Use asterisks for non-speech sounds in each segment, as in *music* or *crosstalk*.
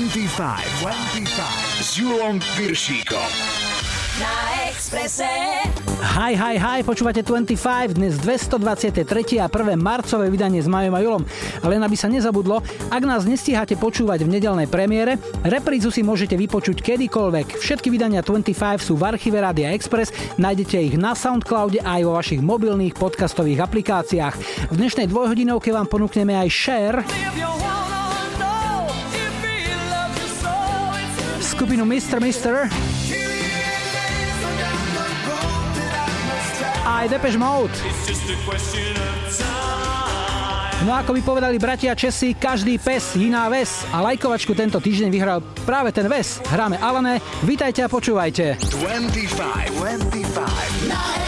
25, 25 s Julom Piršíkom. Na Exprese. Hi, hi, hi, počúvate 25, dnes 223. a prvé marcové vydanie s Majom a Julom. Ale len aby sa nezabudlo, ak nás nestíhate počúvať v nedelnej premiére, reprízu si môžete vypočuť kedykoľvek. Všetky vydania 25 sú v archíve Rádia Express, nájdete ich na Soundcloude aj vo vašich mobilných podcastových aplikáciách. V dnešnej dvojhodinovke vám ponúkneme aj Share, skupinu Mr. Mister, aj Depeche Mode. No ako by povedali bratia Česi, každý pes, iná ves. A lajkovačku tento týždeň vyhral práve ten ves. Hráme Alane, vítajte a počúvajte. 25, 25 Na.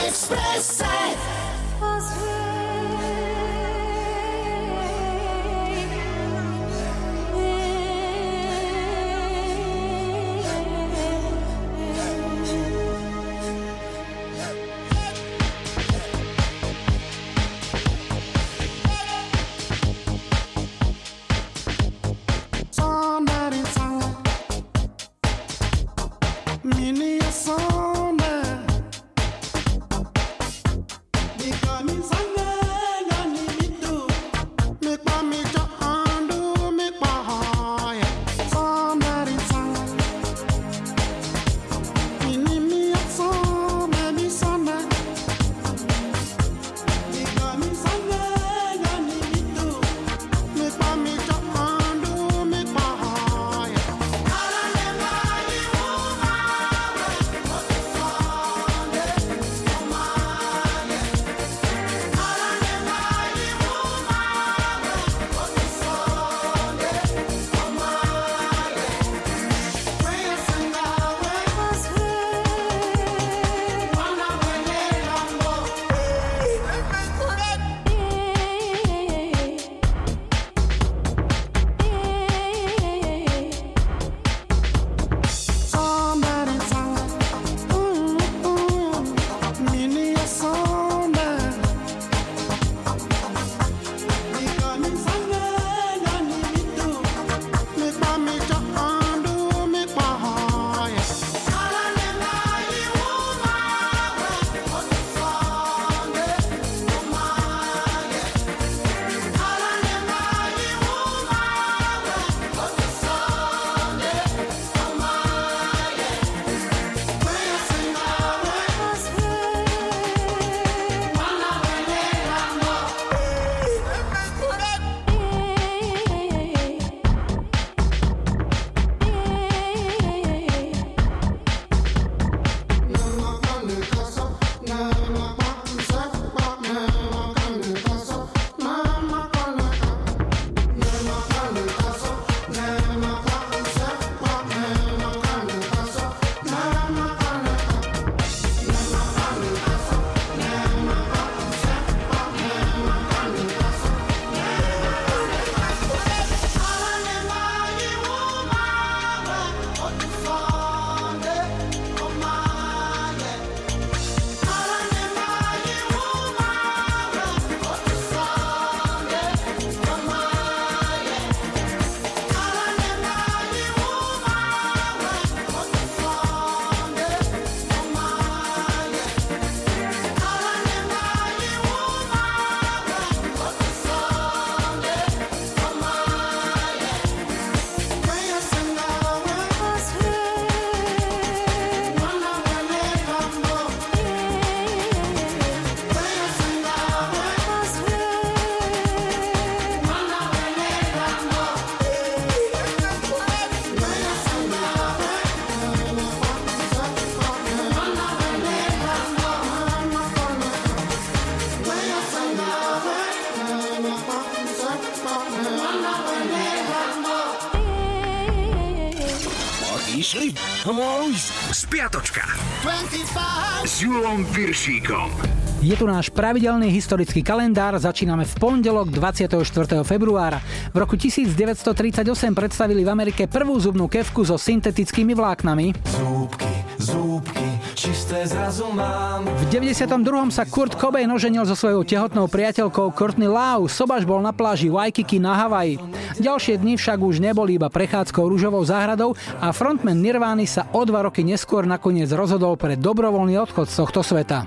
Julom Piršíkom. Je tu náš pravidelný historický kalendár, začíname v pondelok 24. februára. V roku 1938 predstavili v Amerike prvú zubnú kevku so syntetickými vláknami. Zúbky, zúbky, čisté zrazu mám. V 92. sa Kurt Cobain oženil so svojou tehotnou priateľkou Courtney Lau. Sobaš bol na pláži Waikiki na Havaji. Ďalšie dni však už neboli iba prechádzkou rúžovou záhradou a frontman Nirvány sa o dva roky neskôr nakoniec rozhodol pre dobrovoľný odchod z tohto sveta.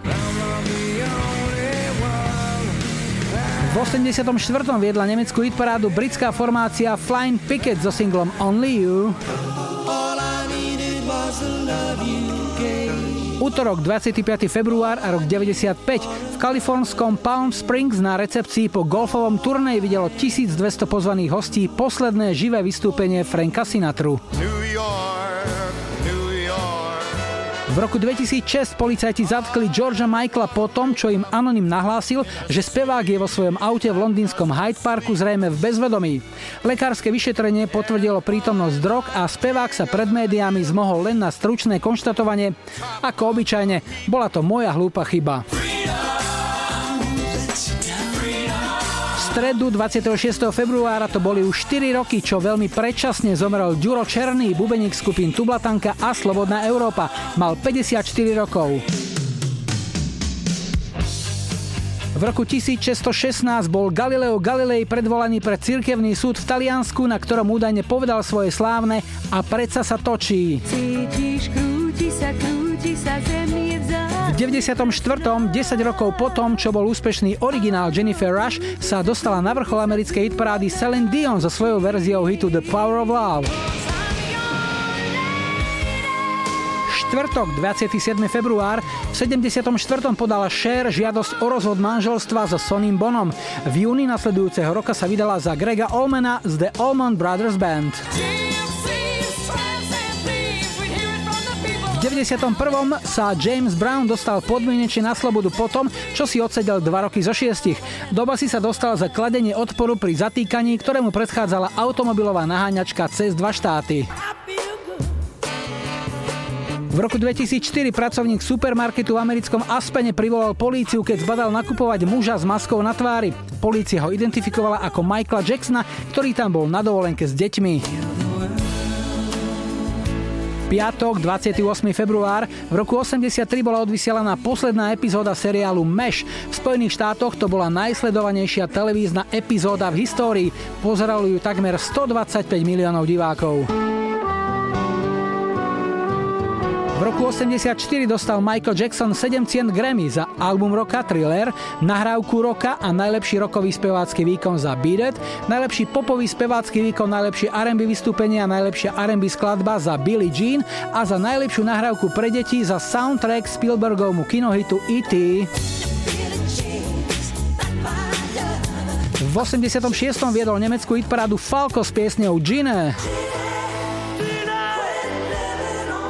V 84. viedla nemeckú hitparádu britská formácia Flying Picket so singlom Only You. Útorok 25. február a rok 95 v kalifornskom Palm Springs na recepcii po golfovom turnej videlo 1200 pozvaných hostí posledné živé vystúpenie Franka Sinatru. V roku 2006 policajti zatkli Georgia Michaela po tom, čo im anonym nahlásil, že spevák je vo svojom aute v londýnskom Hyde Parku zrejme v bezvedomí. Lekárske vyšetrenie potvrdilo prítomnosť drog a spevák sa pred médiami zmohol len na stručné konštatovanie. Ako obyčajne, bola to moja hlúpa chyba. Stredu 26. februára to boli už 4 roky, čo veľmi predčasne zomrel Ďuro Černý, bubeník skupín Tublatanka a Slobodná Európa. Mal 54 rokov. V roku 1616 bol Galileo Galilei predvolaný pred cirkevný súd v Taliansku, na ktorom údajne povedal svoje slávne a predsa sa točí. Cítiš, krúti sa, krúti sa, zem v 94. 10 rokov potom, čo bol úspešný originál Jennifer Rush, sa dostala na vrchol americkej hitparády Celine Dion so svojou verziou hitu The Power of Love. štvrtok, 27. február, v 74. podala Cher žiadosť o rozvod manželstva so Sonym Bonom. V júni nasledujúceho roka sa vydala za Grega Olmana z The Allman Brothers Band. 91. sa James Brown dostal podmienečne na slobodu potom, čo si odsedel 2 roky zo 6. Doba si sa dostal za kladenie odporu pri zatýkaní, ktorému predchádzala automobilová naháňačka cez dva štáty. V roku 2004 pracovník supermarketu v americkom Aspene privolal políciu, keď zbadal nakupovať muža s maskou na tvári. Polícia ho identifikovala ako Michaela Jacksona, ktorý tam bol na dovolenke s deťmi. Piatok, 28. február, v roku 83 bola odvysielaná posledná epizóda seriálu MESH. V Spojených štátoch to bola najsledovanejšia televízna epizóda v histórii. Pozeralo ju takmer 125 miliónov divákov. V roku 84 dostal Michael Jackson 7 cien Grammy za album roka Thriller, nahrávku roka a najlepší rokový spevácky výkon za Beat It, najlepší popový spevácky výkon, najlepšie R&B vystúpenie a najlepšia R&B skladba za Billie Jean a za najlepšiu nahrávku pre deti za soundtrack Spielbergovmu kinohitu E.T. V 86. viedol nemeckú hitparádu Falco s piesňou Gine.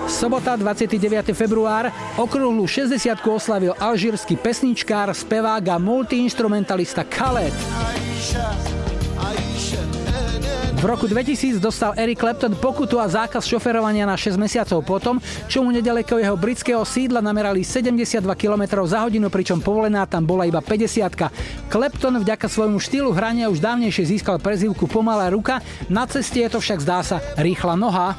Sobota, 29. február, okrúhlu 60 oslavil alžírsky pesničkár, spevák a multiinstrumentalista Khaled. V roku 2000 dostal Eric Clapton pokutu a zákaz šoferovania na 6 mesiacov potom, čo mu nedaleko jeho britského sídla namerali 72 km za hodinu, pričom povolená tam bola iba 50 Clapton vďaka svojmu štýlu hrania už dávnejšie získal prezývku Pomalá ruka, na ceste je to však zdá sa rýchla noha.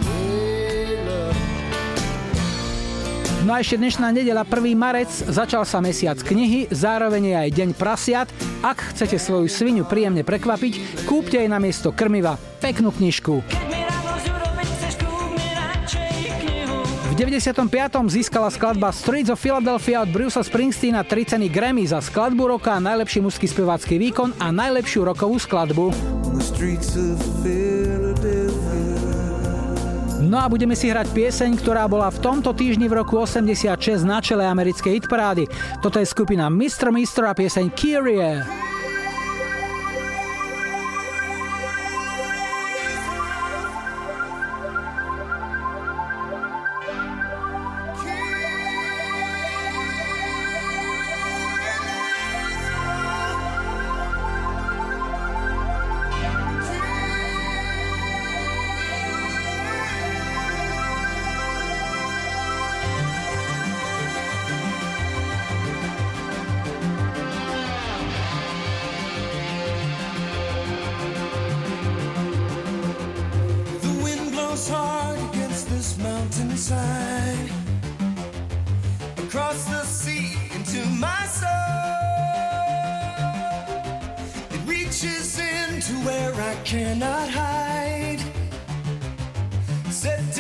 No a ešte dnešná nedela 1. marec, začal sa mesiac knihy, zároveň je aj deň prasiat. Ak chcete svoju svinu príjemne prekvapiť, kúpte jej na miesto krmiva peknú knižku. V 95. získala skladba Streets of Philadelphia od Bruce Springsteena 3 ceny Grammy za skladbu roka, najlepší mužský spevácky výkon a najlepšiu rokovú skladbu. No a budeme si hrať pieseň, ktorá bola v tomto týždni v roku 86 na čele americkej hitparády. Toto je skupina Mr. Mr. a pieseň Kyrie. where I cannot hide. Set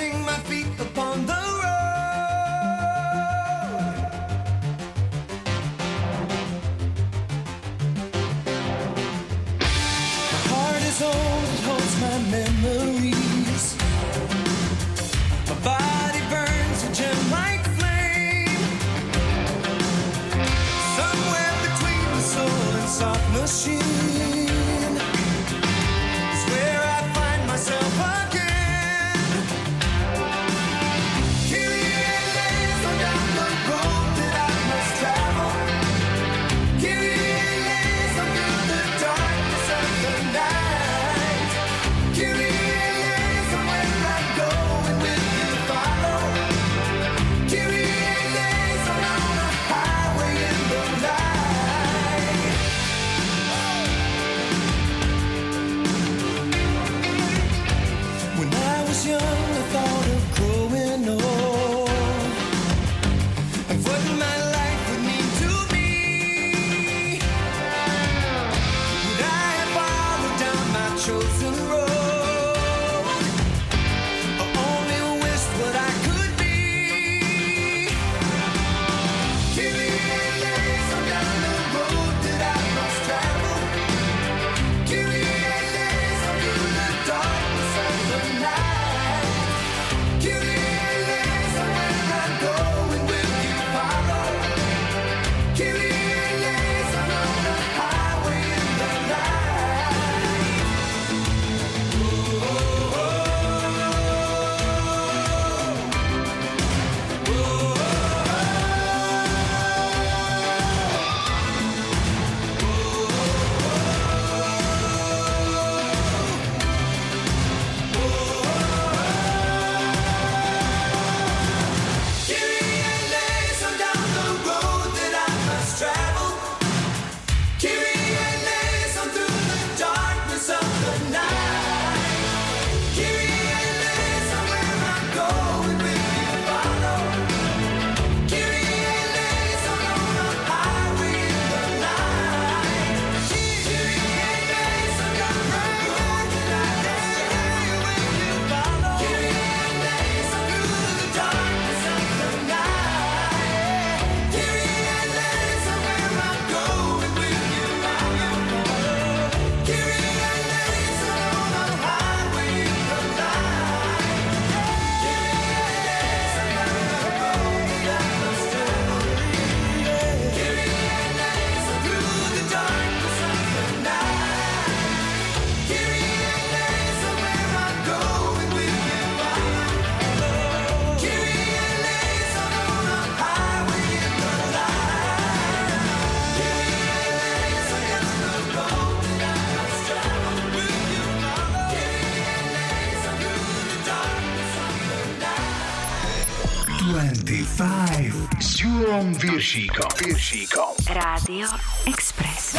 25 s Júlom Viršíkom. Viršíkom. Rádio Express.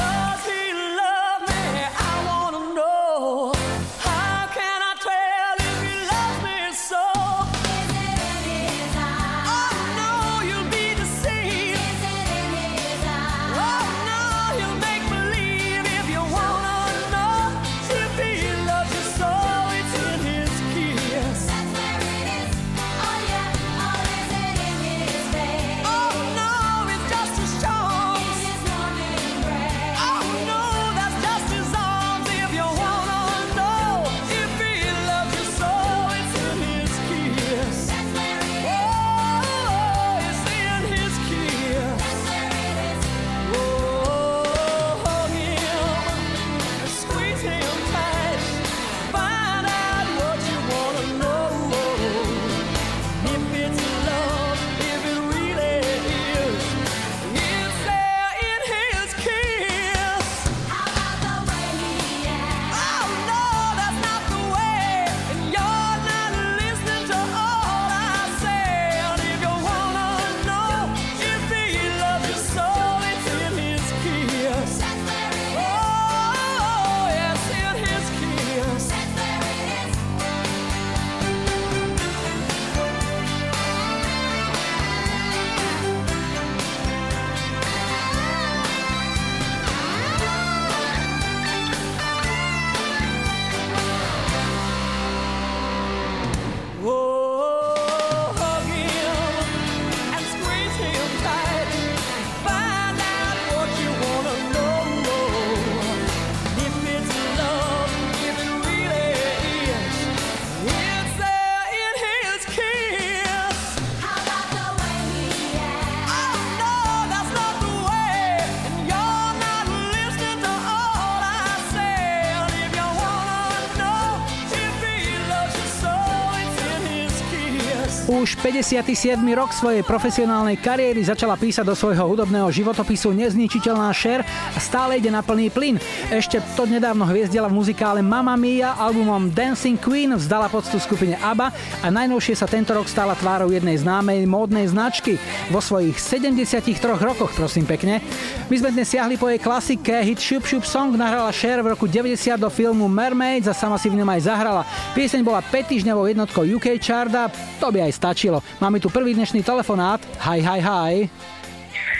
Už 57. rok svojej profesionálnej kariéry začala písať do svojho hudobného životopisu nezničiteľná Cher a stále ide na plný plyn. Ešte to nedávno hviezdila v muzikále Mamma Mia albumom Dancing Queen vzdala poctu skupine ABBA a najnovšie sa tento rok stala tvárou jednej známej módnej značky. Vo svojich 73 rokoch, prosím pekne. My sme dnes siahli po jej klasike hit Shoop Shoop Song nahrala Cher v roku 90 do filmu Mermaids a sama si v ňom aj zahrala. Pieseň bola 5 týždňovou jednotkou UK Charta, to by aj stačilo. Máme tu prvý dnešný telefonát. Hi, hi, hi.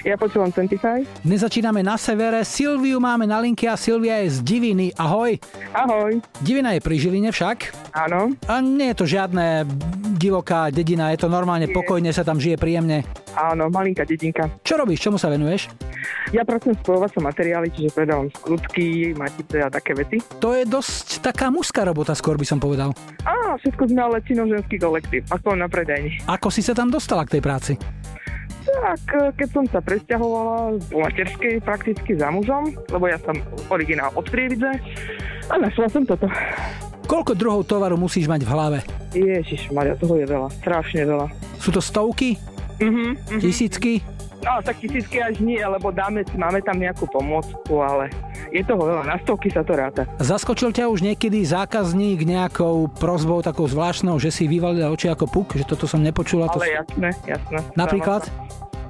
Ja počúvam 25. Dnes začíname na severe. Silviu máme na linke a Silvia je z Diviny. Ahoj. Ahoj. Divina je pri Žiline však. Áno, A nie je to žiadne divoká dedina, je to normálne pokojne, sa tam žije príjemne. áno, malinká dedinka. Čo robíš, čomu sa venuješ? Ja pracujem v spojovacom materiáli, čiže predávam skrutky, matice a také veci. To je dosť taká mužská robota, skôr by som povedal. Á, všetko sme ale činoženský kolektív, aspoň na predajni. Ako si sa tam dostala k tej práci? Tak, e, keď som sa presťahovala z materskej prakticky za mužom, lebo ja som originál od Prievidze a našla som toto. Koľko druhov tovaru musíš mať v hlave? Ježiš, Maria, toho je veľa, strašne veľa. Sú to stovky? Mhm, mhm. Tisícky? No, tak tisícky až nie, lebo dáme, máme tam nejakú pomôcku, ale je toho veľa, na stovky sa to ráta. Zaskočil ťa už niekedy zákazník nejakou prozbou takou zvláštnou, že si vyvalila oči ako puk, že toto som nepočula? To... Ale jasné, jasné. Napríklad?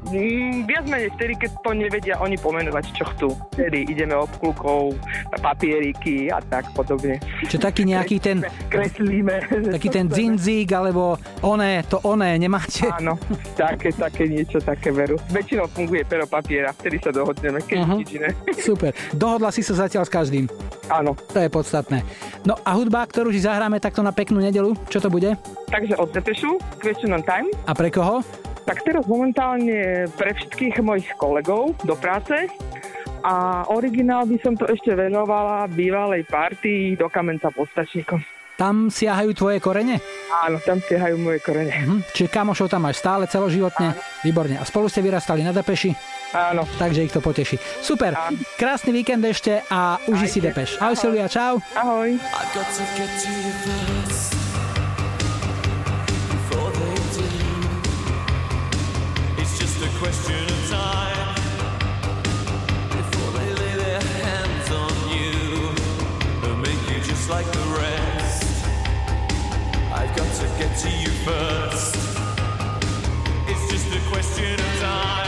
Mm, viac menej vtedy, keď to nevedia oni pomenovať, čo chcú. Vtedy ideme obklukov, papieriky a tak podobne. Čo taký nejaký ten, Kreslíme. taký ten dzinzík, alebo oné, to oné, nemáte? Áno, také, také niečo, také veru. Väčšinou funguje pero papiera, vtedy sa dohodneme, keď uh-huh. nič iné. *laughs* Super. Dohodla si sa zatiaľ s každým. Áno, To je podstatné. No a hudba, ktorú si zahráme takto na peknú nedelu, čo to bude? takže od Depešu, Question on Time. A pre koho? Tak teraz momentálne pre všetkých mojich kolegov do práce a originál by som to ešte venovala bývalej partii do Kamenca postačníkom. Tam siahajú tvoje korene? Áno, tam siahajú moje korene. Hm, čiže kamošov tam máš stále celoživotne? Výborne. A spolu ste vyrastali na Depeši? Áno, Takže ich to poteší. Super. Áno. Krásny víkend ešte a uži si Depeš. Ahoj Silvia, čau. ahoj. To get to you first. It's just a question of time.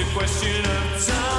A question of time,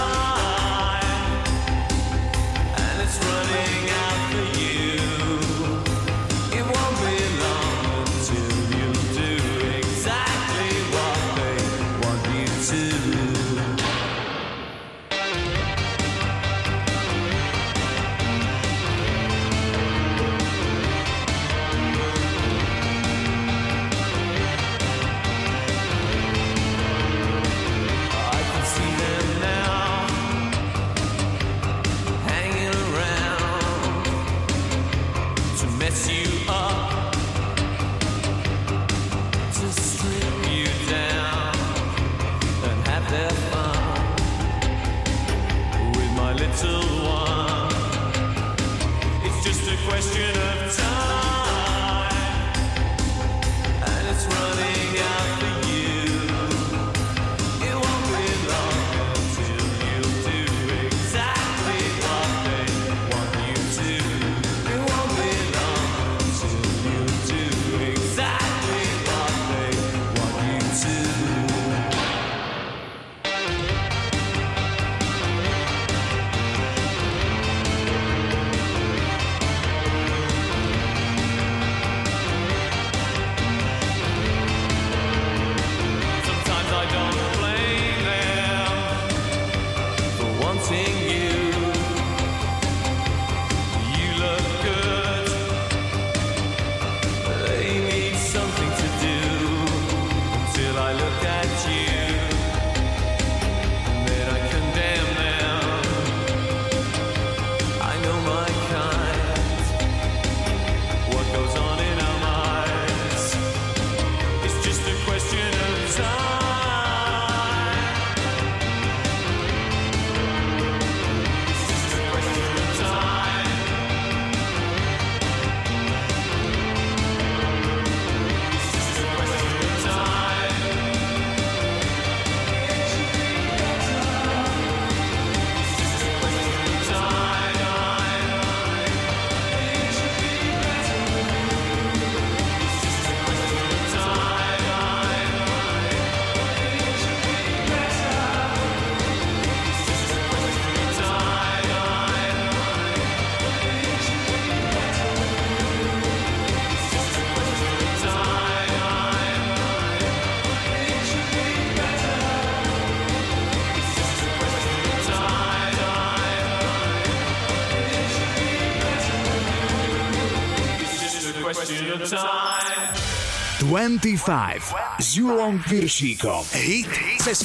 25 s Julom Piršíkom. Hit cez.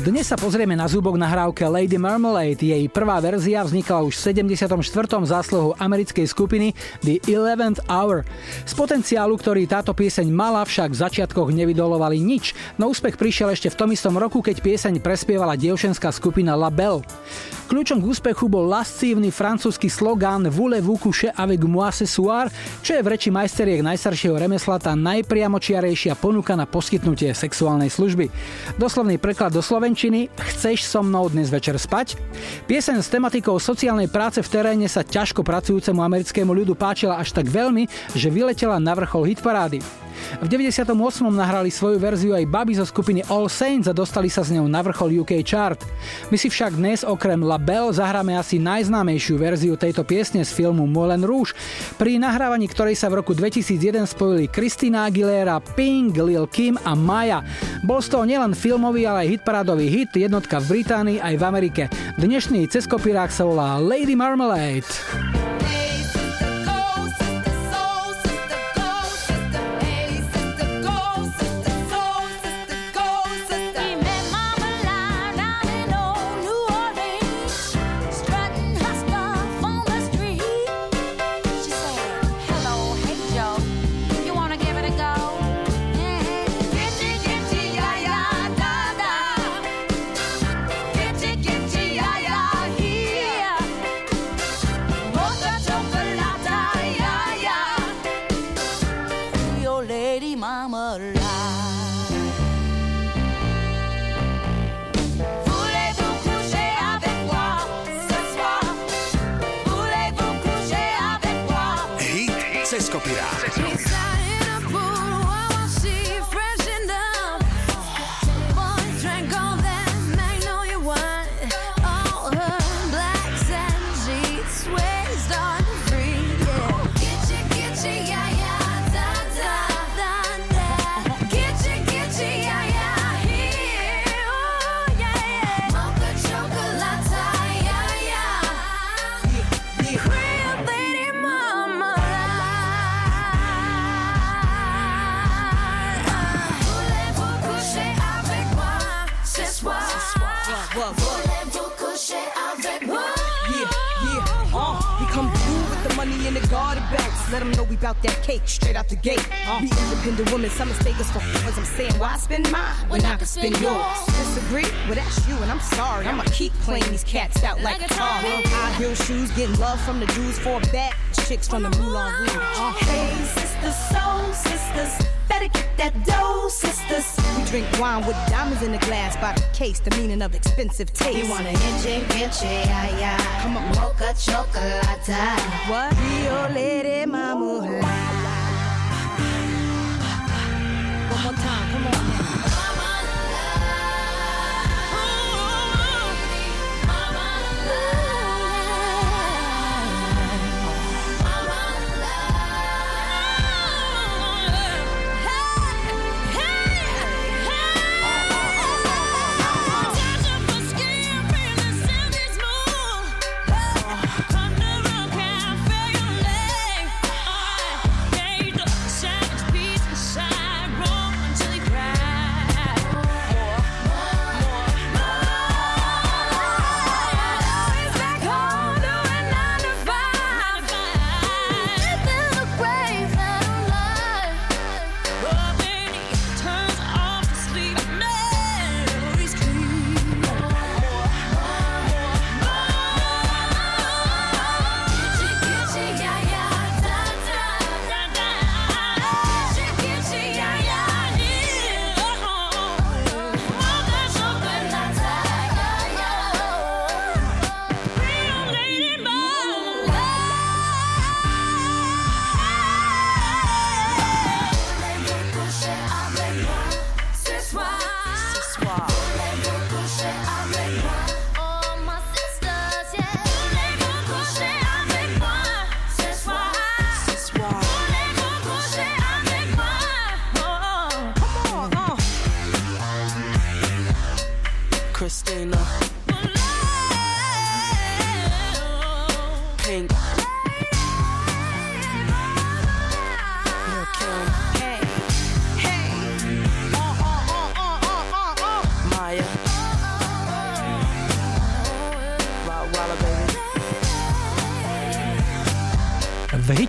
Dnes sa pozrieme na zúbok nahrávke Lady Marmalade. Jej prvá verzia vznikla už v 74. zásluhou americkej skupiny The Eleventh Hour. Z potenciálu, ktorý táto pieseň mala, však v začiatkoch nevydolovali nič, no úspech prišiel ešte v tom istom roku, keď pieseň prespievala dievčenská skupina La Belle. Kľúčom k úspechu bol lascívny francúzsky slogán Voulez-vous coucher avec moi ce soir, čo je v reči majsteriek najstaršieho remesla tá najpriamočiarejšia ponuka na poskytnutie sexuálnej služby. Doslovný preklad do slovenčiny Chceš so mnou dnes večer spať? Pieseň s tematikou sociálnej práce v teréne sa ťažko pracujúcemu americkému ľudu páčila až tak veľmi, že vyletela na vrchol hitparády. V 98. nahrali svoju verziu aj baby zo skupiny All Saints a dostali sa s ňou na vrchol UK chart. My si však dnes okrem La Belle zahráme asi najznámejšiu verziu tejto piesne z filmu Moulin Rouge, pri nahrávaní ktorej sa v roku 2001 spojili Christina Aguilera, Pink, Lil Kim a Maya. Bol z toho nielen filmový, ale aj hitparádový hit, jednotka v Británii aj v Amerike. Dnešný ceskopirák sa volá Lady Marmalade. From the dudes for bat. Chicks from the Moulin Rouge. Uh, Hey, sisters, soul sisters, better get that dough, sisters. we drink wine with diamonds in the glass by the case, the meaning of expensive taste. You want a inche, inche, ay, ay. Come on. Mocha chocolate. What? Rio Lady Mama. One more time, come on. Christina.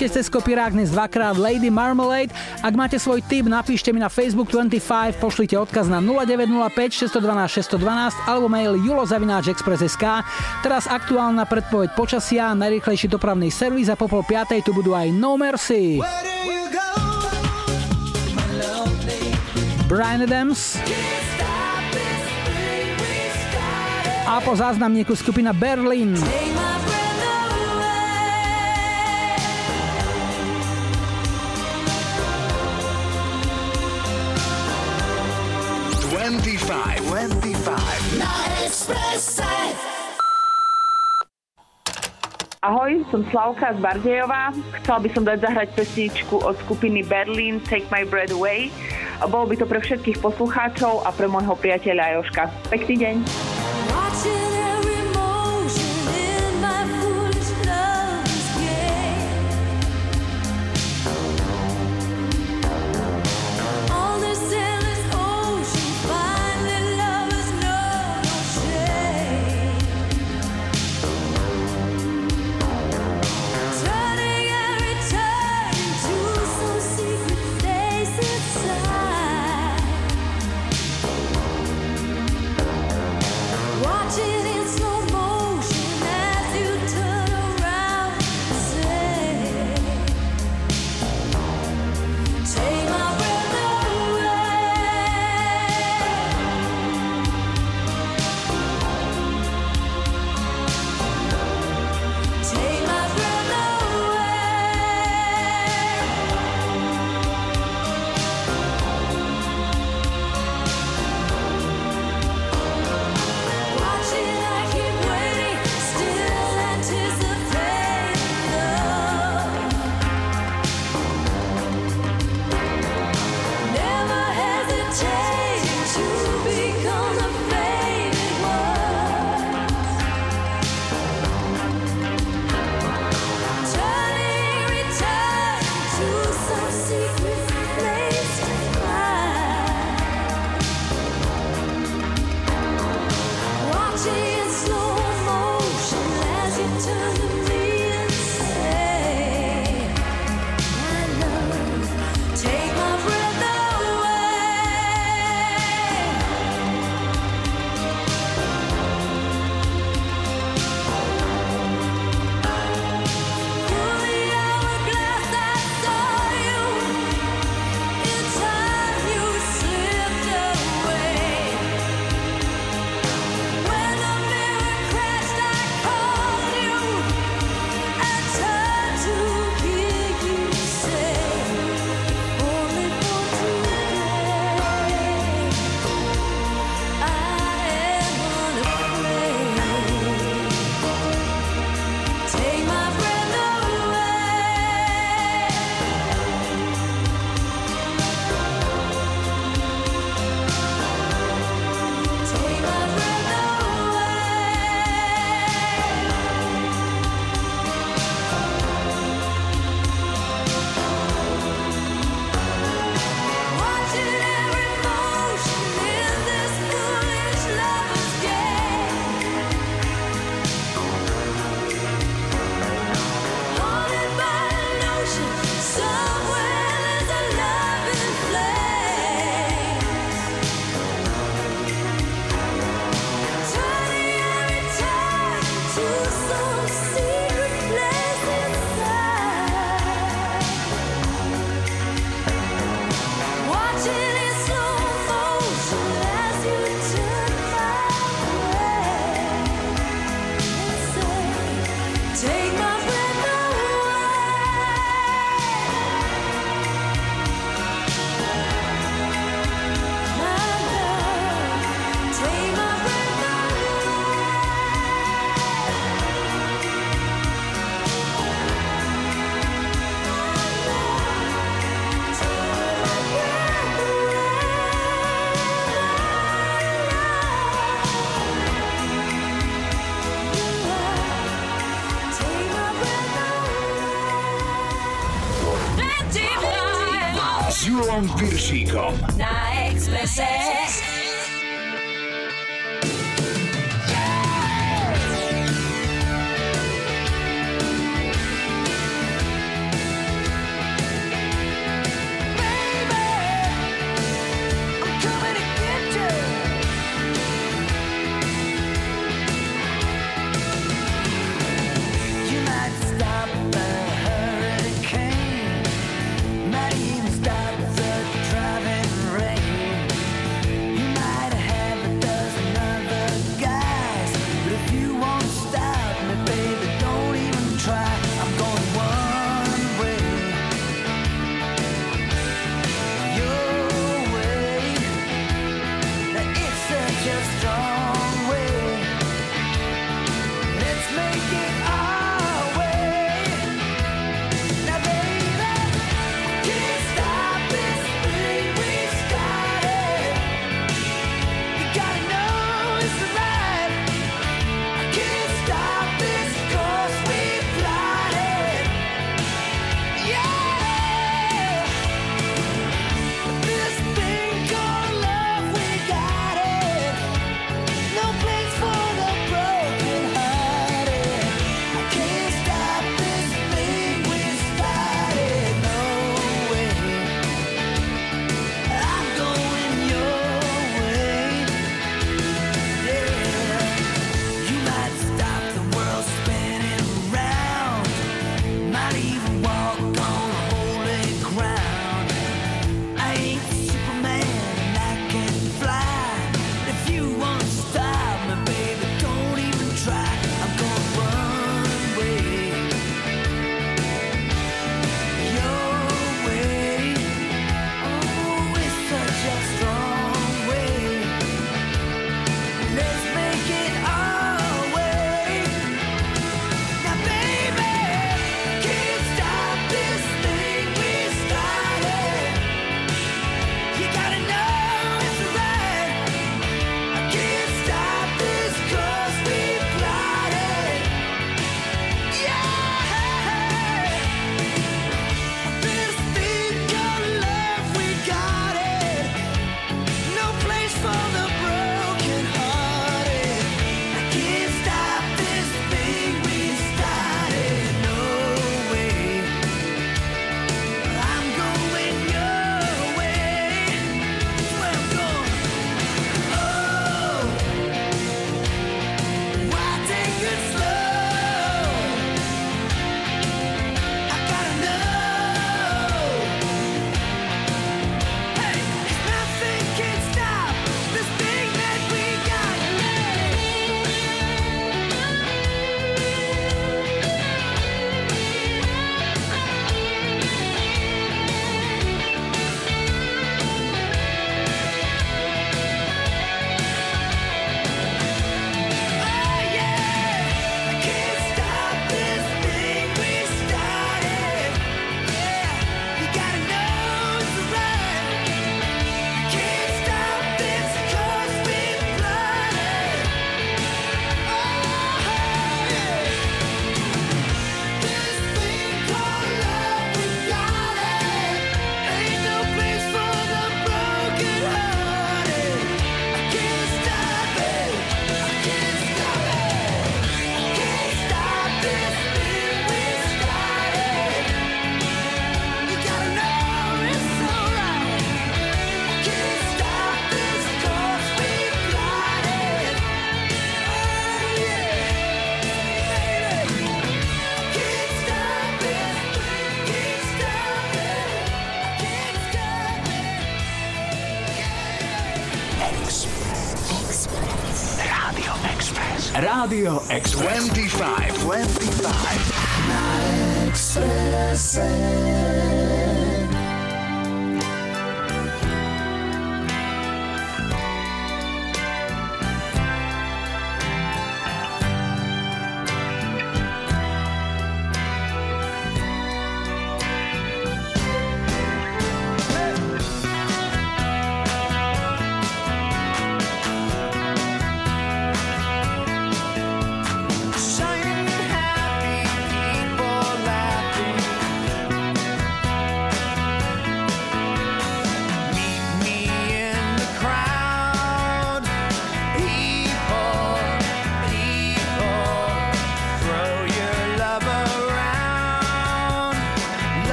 Hite cez kopirák dnes dvakrát Lady Marmalade. Ak máte svoj tip, napíšte mi na Facebook 25, pošlite odkaz na 0905 612 612 alebo mail julozavináčexpress.sk. Teraz aktuálna predpoveď počasia, najrýchlejší dopravný servis a po pol piatej tu budú aj No Mercy. Brian Adams. A po záznamníku skupina Berlin. 25, 25. Na Expresse. Ahoj, som Slavka z Bardejová. Chcela by som dať zahrať pesničku od skupiny Berlin Take My Breath Away. Bolo by to pre všetkých poslucháčov a pre môjho priateľa Joška. Pekný deň. Julom Piršíkom.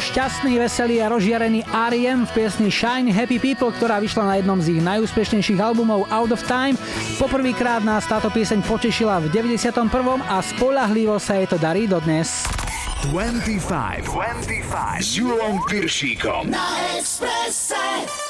šťastný, veselý a rozžiarený R.E.M. v piesni Shine Happy People, ktorá vyšla na jednom z ich najúspešnejších albumov Out of Time. Poprvýkrát nás táto pieseň potešila v 91. a spolahlivo sa jej to darí dodnes. 25, 25 s Júlom Piršíkom na Expresse.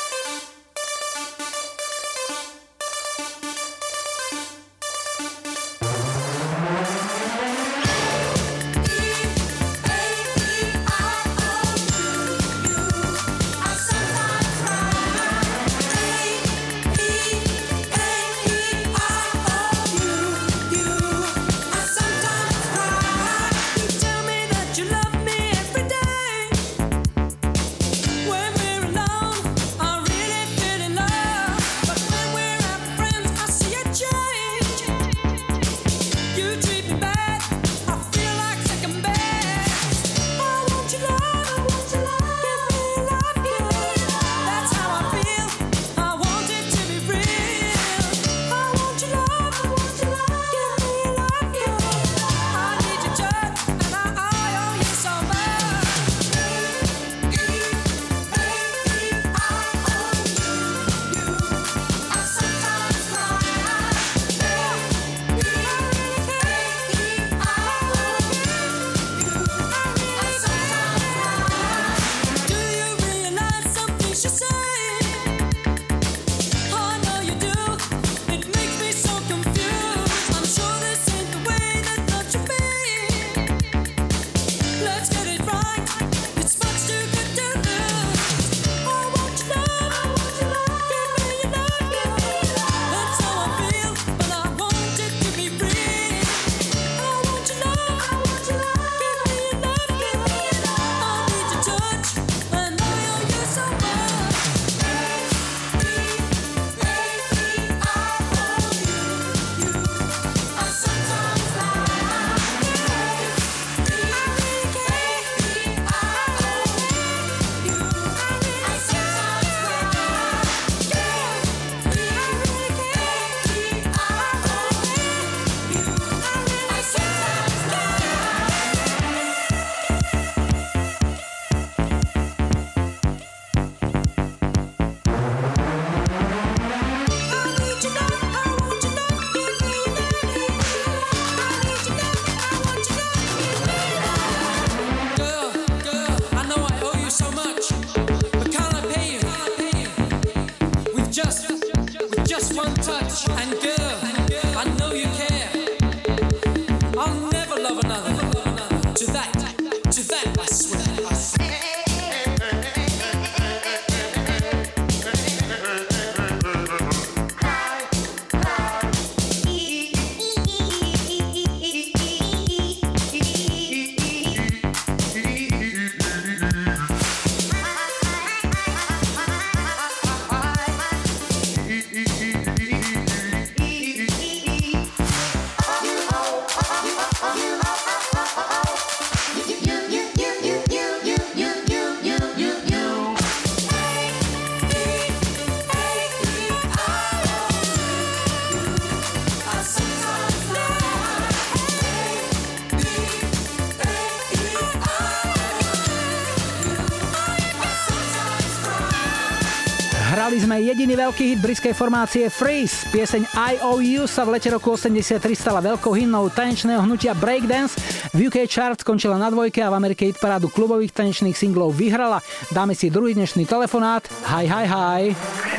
Hrali sme jediný veľký hit britskej formácie Freeze. Pieseň IOU sa v lete roku 83 stala veľkou hymnou tanečného hnutia Breakdance. V UK chart skončila na dvojke a v Amerike hit parádu klubových tanečných singlov vyhrala. Dáme si druhý dnešný telefonát. Hi, hi, hi.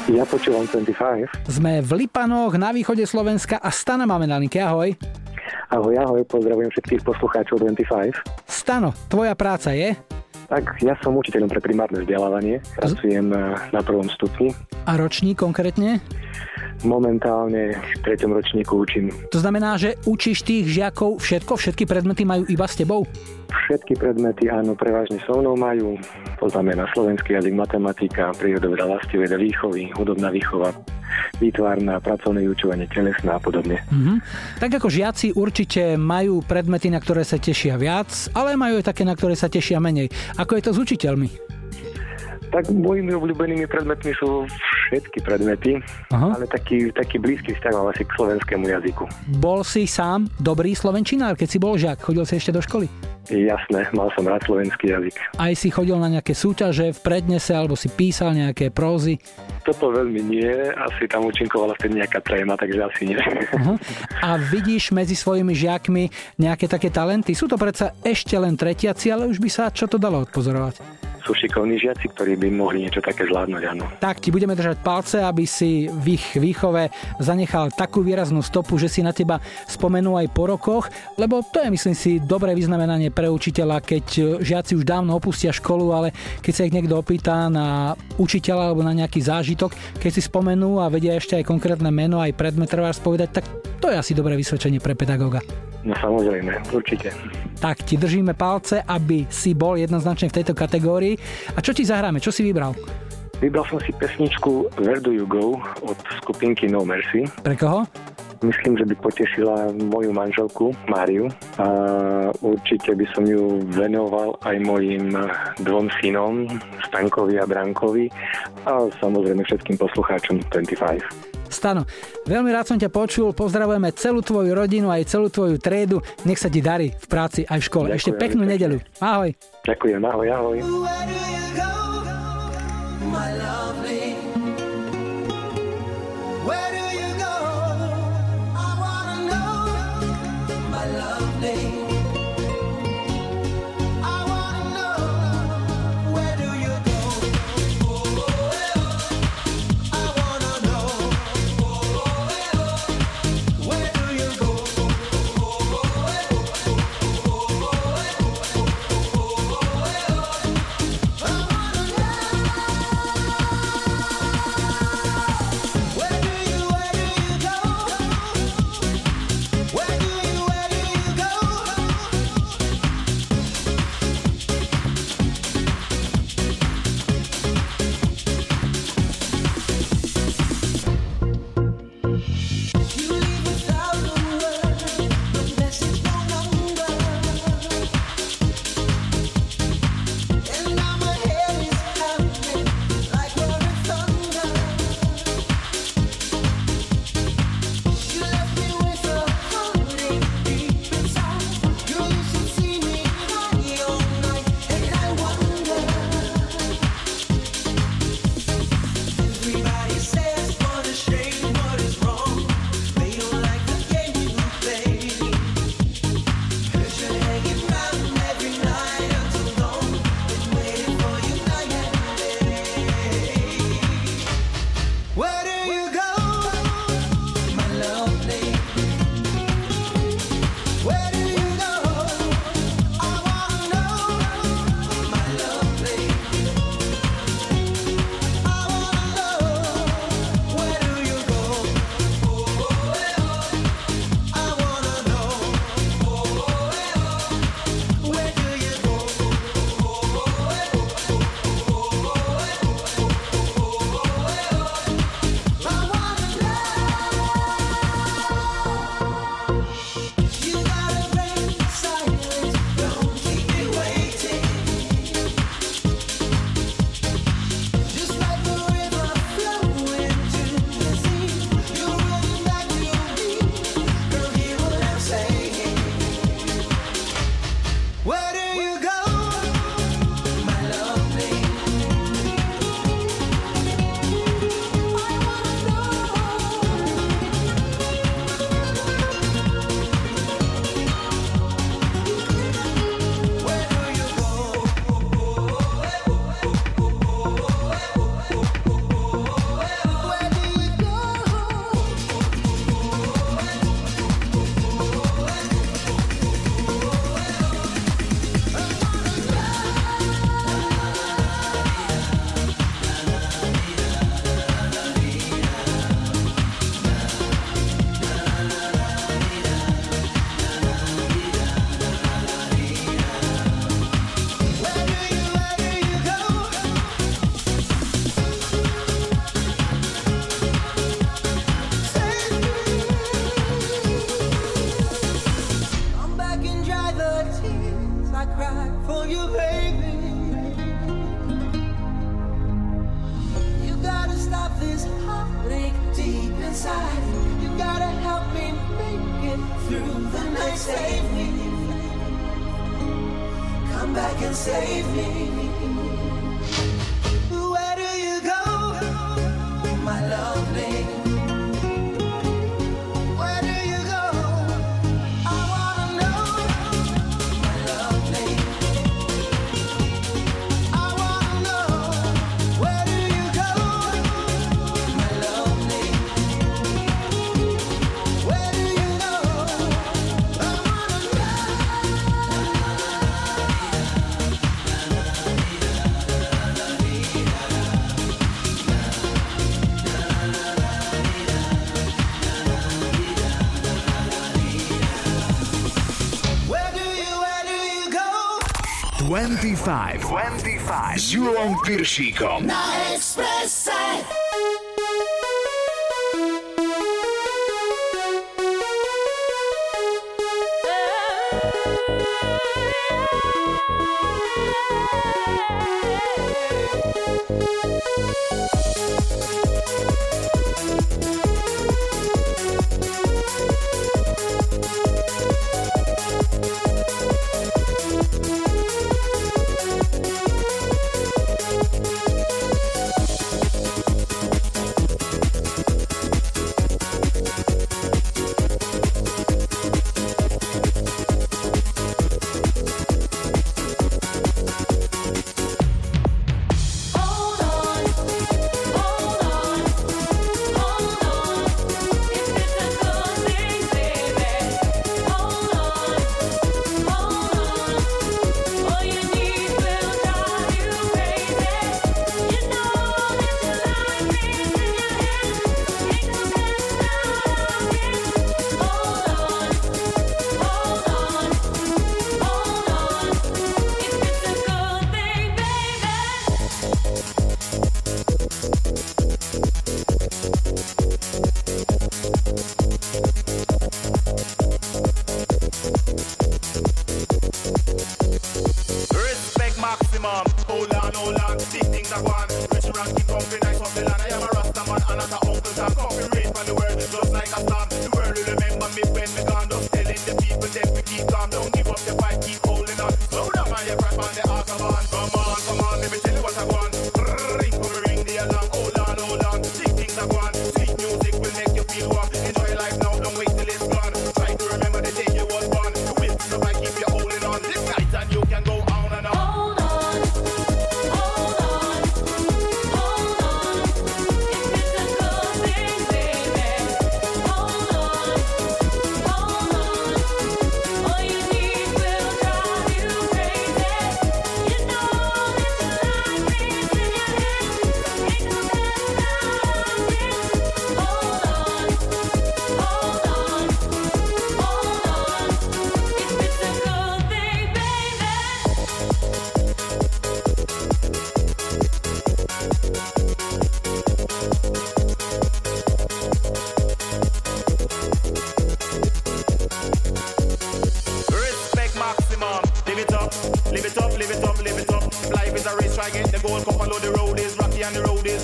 Ja počúvam 25. Sme v Lipanoch na východe Slovenska a Stana máme na linke. Ahoj. Ahoj, ahoj, pozdravujem všetkých poslucháčov 25. Stano, tvoja práca je? Tak, ja som učiteľom pre primárne vzdelávanie. Pracujem eh, na prvom stupni. A ročník konkrétne? Momentálne v treťom ročníku učím To znamená, že učíš tých žiakov všetko? Všetky predmety majú iba s tebou? Všetky predmety, áno, prevažne so mnou majú. To znamená slovenský jazyk, matematika, prírodoveda, vlastiveda, výchovy, hudobná výchova, výtvarná, pracovné vyučovanie, telesná a podobne. Mhm. Tak ako žiaci určite majú predmety, na ktoré sa tešia viac, ale majú aj také, na ktoré sa tešia menej. Ako je to s učiteľmi? Tak mojimi obľúbenými predmetmi sú všetky predmety, Aha. ale taký, taký blízky vzťah mám asi k slovenskému jazyku. Bol si sám dobrý slovenčinár, keď si bol žiak? Chodil si ešte do školy? Jasné, mal som rád slovenský jazyk. Aj si chodil na nejaké súťaže v prednese, alebo si písal nejaké prózy? Toto veľmi nie, asi tam účinkovala vtedy nejaká tréma, takže asi nie. Aha. A vidíš medzi svojimi žiakmi nejaké také talenty? Sú to predsa ešte len tretiaci, ale už by sa čo to dalo odpozorovať. Sú šikovní žiaci, ktorí by mohli niečo také zvládnuť, áno. Tak ti budeme držať palce, aby si v ich výchove zanechal takú výraznú stopu, že si na teba spomenú aj po rokoch, lebo to je myslím si dobré vyznamenanie pre učiteľa, keď žiaci už dávno opustia školu, ale keď sa ich niekto opýta na učiteľa alebo na nejaký zážitok, keď si spomenú a vedia ešte aj konkrétne meno, aj predmet treba spovedať, tak to je asi dobré vysvedčenie pre pedagóga. No samozrejme, určite. Tak ti držíme palce, aby si bol jednoznačne v tejto kategórii. A čo ti zahráme? Čo si vybral? Vybral som si pesničku Where Do You Go od skupinky No Mercy. Pre koho? Myslím, že by potešila moju manželku Máriu a určite by som ju venoval aj mojim dvom synom, Stankovi a Brankovi a samozrejme všetkým poslucháčom 25. Stano, veľmi rád som ťa počul, pozdravujeme celú tvoju rodinu aj celú tvoju trédu, nech sa ti darí v práci aj v škole. Ďakujem Ešte peknú pekne. nedeľu. Ahoj. Ďakujem, ahoj, ahoj. 25. 25. S Julom Piršíkom. Na Expresse.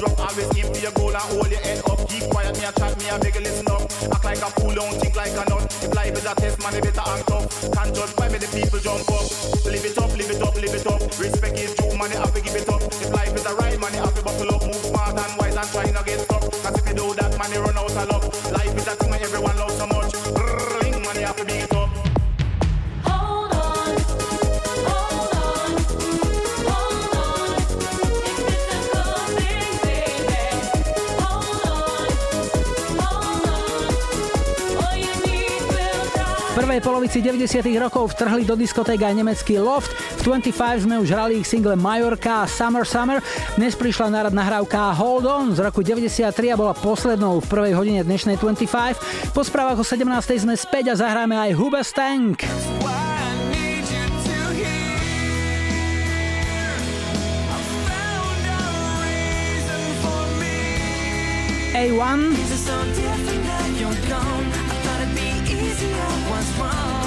Road is. Always aim for your goal and hold your head up. Keep quiet, me a chat, me a beg you listen up. Act like a fool, don't think like a nut. If life is a test, man, you better act up. Can't judge by me, the people jump up. Live it up, live it up, live it up. Respect is due, man, you have to give it up. If life is a ride, man, you have to buckle up. Move smart and wise and try not get stuck. Cause if you do that, man, you run out of luck. Life is a thing that everyone loves so much. Ring, man, you have to beat prvej polovici 90 rokov vtrhli do diskoték aj nemecký Loft. V 25 sme už hrali ich single Majorka a Summer Summer. Dnes prišla na rad nahrávka Hold On z roku 93 a bola poslednou v prvej hodine dnešnej 25. Po správach o 17. sme späť a zahráme aj Hubastank. A1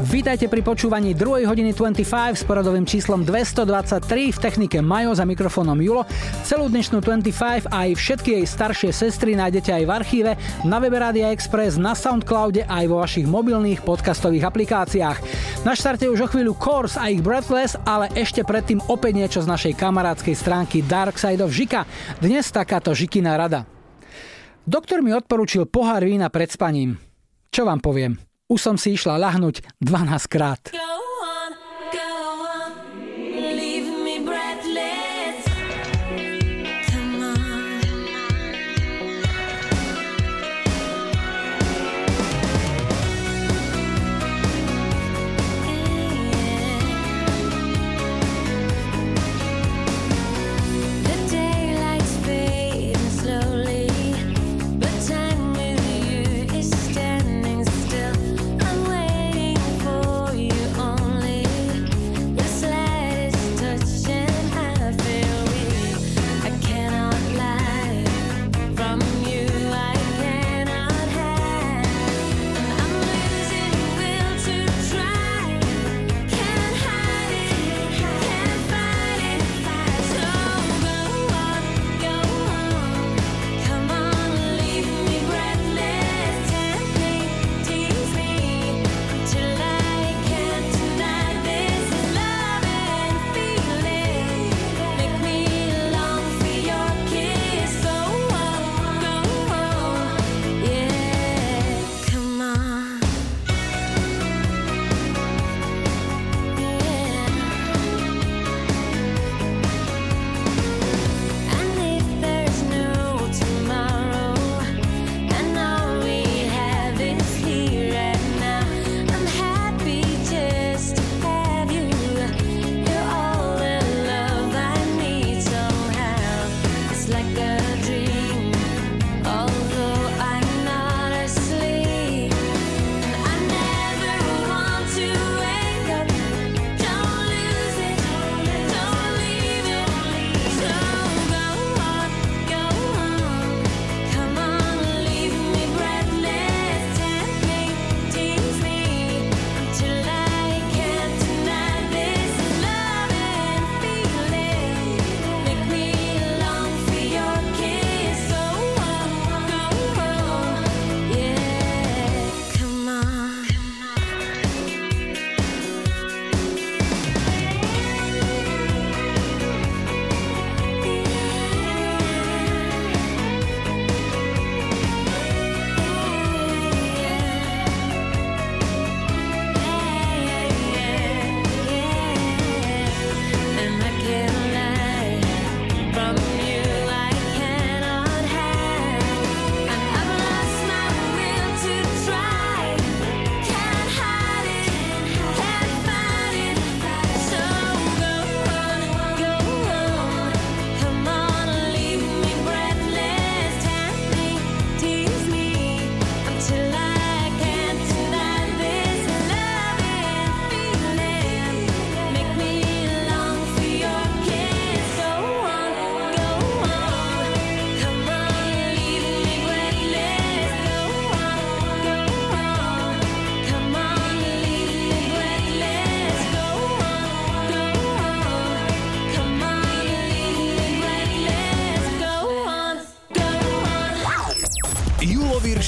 Vítajte pri počúvaní 2. hodiny 25 s poradovým číslom 223 v technike Majo za mikrofónom Julo. Celú dnešnú 25 a aj všetky jej staršie sestry nájdete aj v archíve, na webe Rádia Express, na Soundcloude aj vo vašich mobilných podcastových aplikáciách. Na štarte už o chvíľu Course a ich Breathless, ale ešte predtým opäť niečo z našej kamarádskej stránky Dark Side of Žika. Dnes takáto Žikina rada. Doktor mi odporučil pohár vína pred spaním. Čo vám poviem? Už som si išla ľahnuť 12 krát.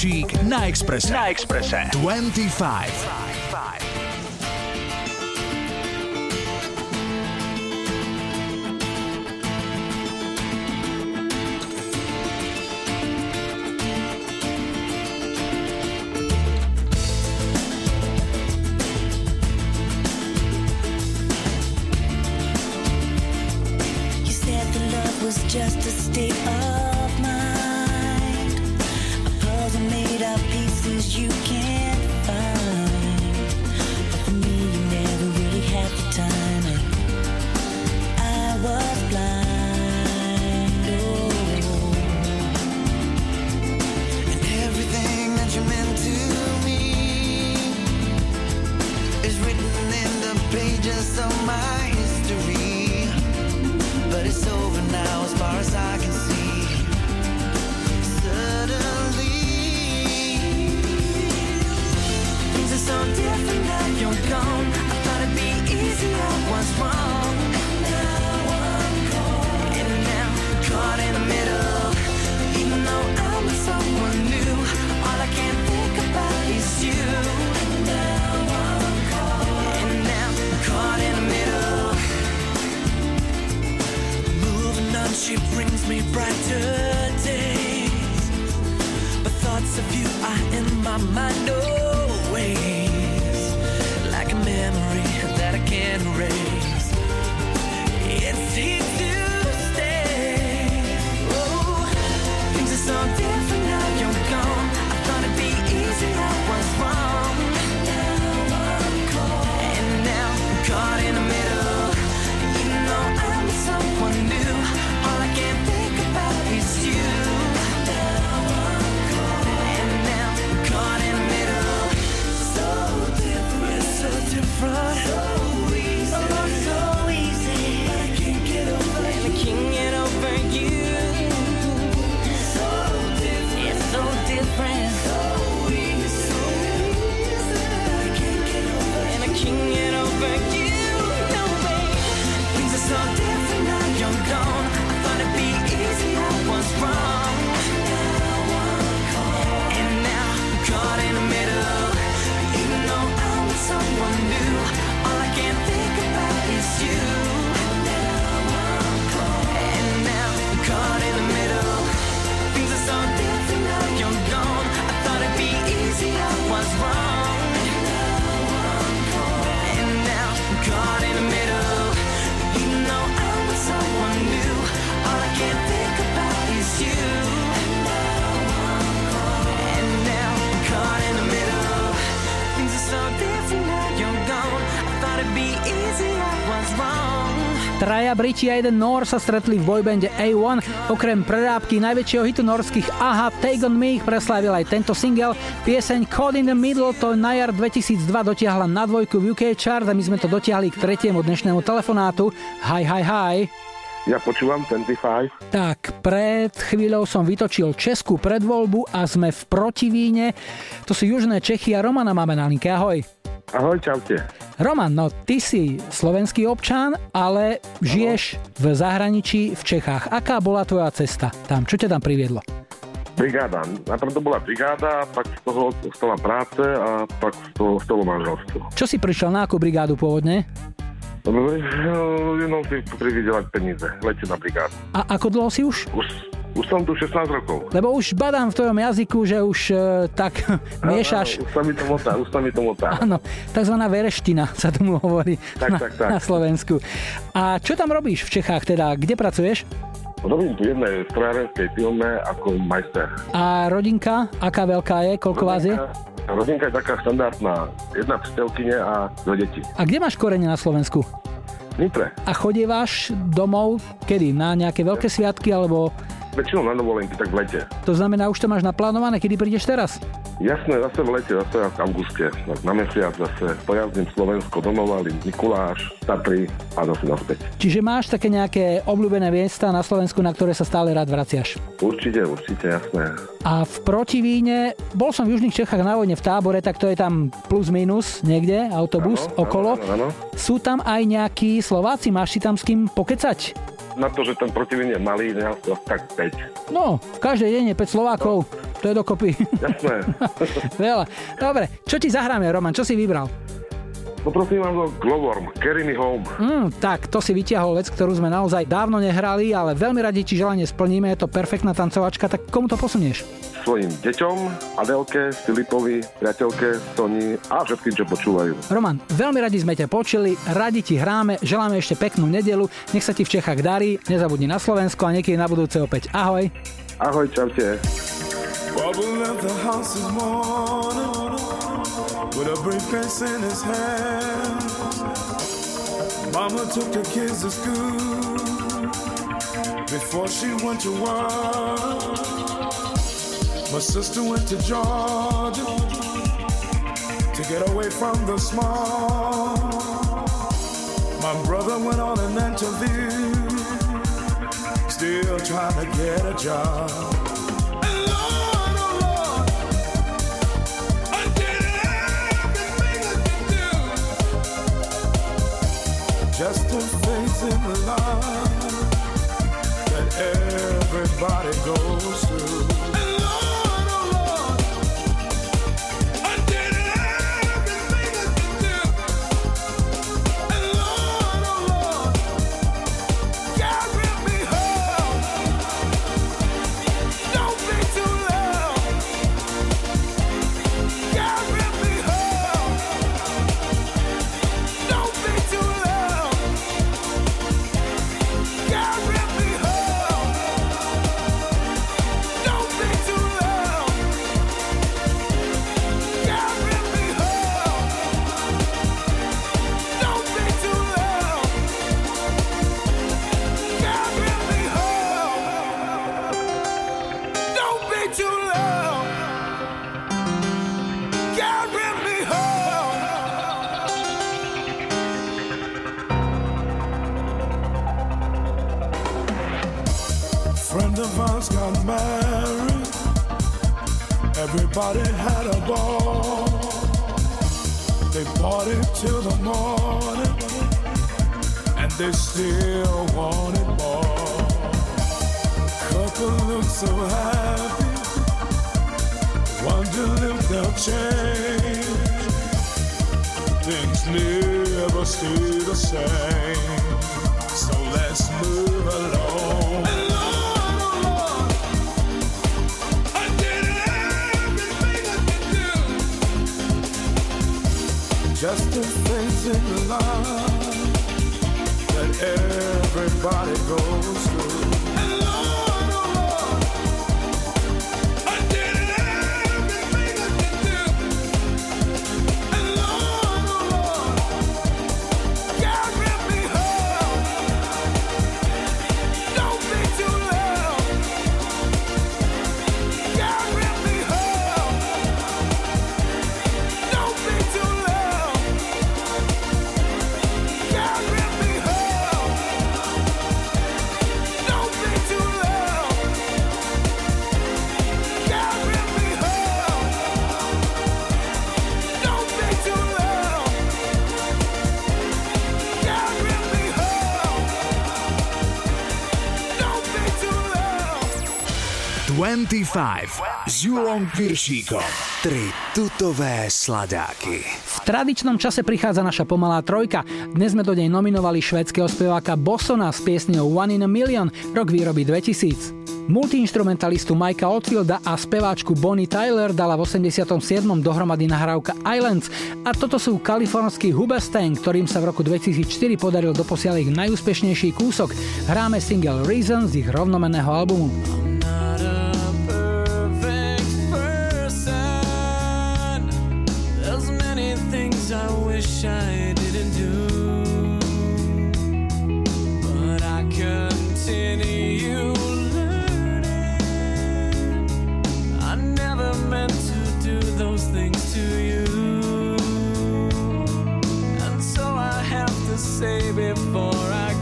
Kováčik na Exprese. Na Exprese. 25. Traja Briti a jeden Nor sa stretli v boybande A1. Okrem prerábky najväčšieho hitu norských AHA Take On Me ich preslávil aj tento single. Pieseň Caught in the Middle to na jar 2002 dotiahla na dvojku v UK chart a my sme to dotiahli k tretiemu dnešnému telefonátu. Hi, hi, hi. Ja počúvam 25. Tak, pred chvíľou som vytočil Českú predvoľbu a sme v Protivíne. To sú južné Čechy a Romana máme na linke. Ahoj. Ahoj, čaute. Roman, no ty si slovenský občan, ale žiješ v zahraničí v Čechách. Aká bola tvoja cesta tam? Čo ťa tam priviedlo? Brigáda. Najprv to bola brigáda, pak z toho stala práce a pak z toho stalo manželstvo. Čo si prišiel na akú brigádu pôvodne? No, Jenom si privydelať peníze, lete na brigádu. A ako dlho si už? Už, už som tu 16 rokov. Lebo už badám v tvojom jazyku, že už e, tak *laughs* miešaš. Áno, už sa mi to motá, už sa mi to motá. Áno, takzvaná vereština sa tomu hovorí Tak, na, tak, tak. na Slovensku. A čo tam robíš v Čechách teda? Kde pracuješ? Robím tu jednej strojárenskej firme ako majster. A rodinka, aká veľká je? Koľko vás je? Rodinka je taká štandardná. Jedna prístelkyne a dve deti. A kde máš korene na Slovensku? Nitre. A chodievaš domov kedy? Na nejaké veľké sviatky alebo... Väčšinou na dovolenky, tak v lete. To znamená, už to máš naplánované, kedy prídeš teraz? Jasné, zase v lete, zase v auguste. Tak na mesiac zase pojazdím Slovensko, Donovali, Mikuláš, Tatry a zase naspäť. Čiže máš také nejaké obľúbené miesta na Slovensku, na ktoré sa stále rád vraciaš? Určite, určite, jasné. A v Protivíne, bol som v Južných Čechách na vojne v tábore, tak to je tam plus minus niekde, autobus Áno, okolo. áno, áno. Sú tam aj nejakí Slováci, máš si tam s kým pokecať? Na to, že ten protivin je malý, nás to tak 5. No, v každej deň je 5 Slovákov. To je dokopy. Jasné. *laughs* Veľa. Dobre, čo ti zahráme, Roman? Čo si vybral? Poprosím vám to Glowworm, Carry Me Home. Mm, tak, to si vyťahol vec, ktorú sme naozaj dávno nehrali, ale veľmi radi ti želanie splníme. Je to perfektná tancovačka, tak komu to posunieš? Svojim deťom, Adelke, Filipovi, priateľke, Soni a všetkým, čo počúvajú. Roman, veľmi radi sme ťa počuli, radi ti hráme, želáme ešte peknú nedelu, nech sa ti v Čechách darí, nezabudni na Slovensko a niekedy na budúce opäť. Ahoj. Ahoj, čaute. Bubble left the house this morning with a briefcase in his hand. Mama took the kids to school before she went to work. My sister went to Georgia to get away from the small. My brother went on an interview, still trying to get a job. Just a phase in the life that everybody goes through. Partied till the morning, and they still wanted more. Couple looked so happy, wonder if they'll change. Things never stay the same, so let's move along. Just the things in life that everybody goes through. 25 s Julom Piršíkom. Tri tutové sladáky. V tradičnom čase prichádza naša pomalá trojka. Dnes sme do nej nominovali švédskeho speváka Bossona s piesňou One in a Million, rok výroby 2000. Multiinstrumentalistu Mikea Oldfielda a speváčku Bonnie Tyler dala v 87. dohromady nahrávka Islands a toto sú kalifornskí Hubestang, ktorým sa v roku 2004 podaril doposiaľ ich najúspešnejší kúsok. Hráme single Reason z ich rovnomenného albumu. I didn't do, but I continue learning. I never meant to do those things to you, and so I have to say before I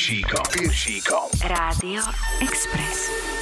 Julom Viršíkom. Viršíkom. Rádio Express.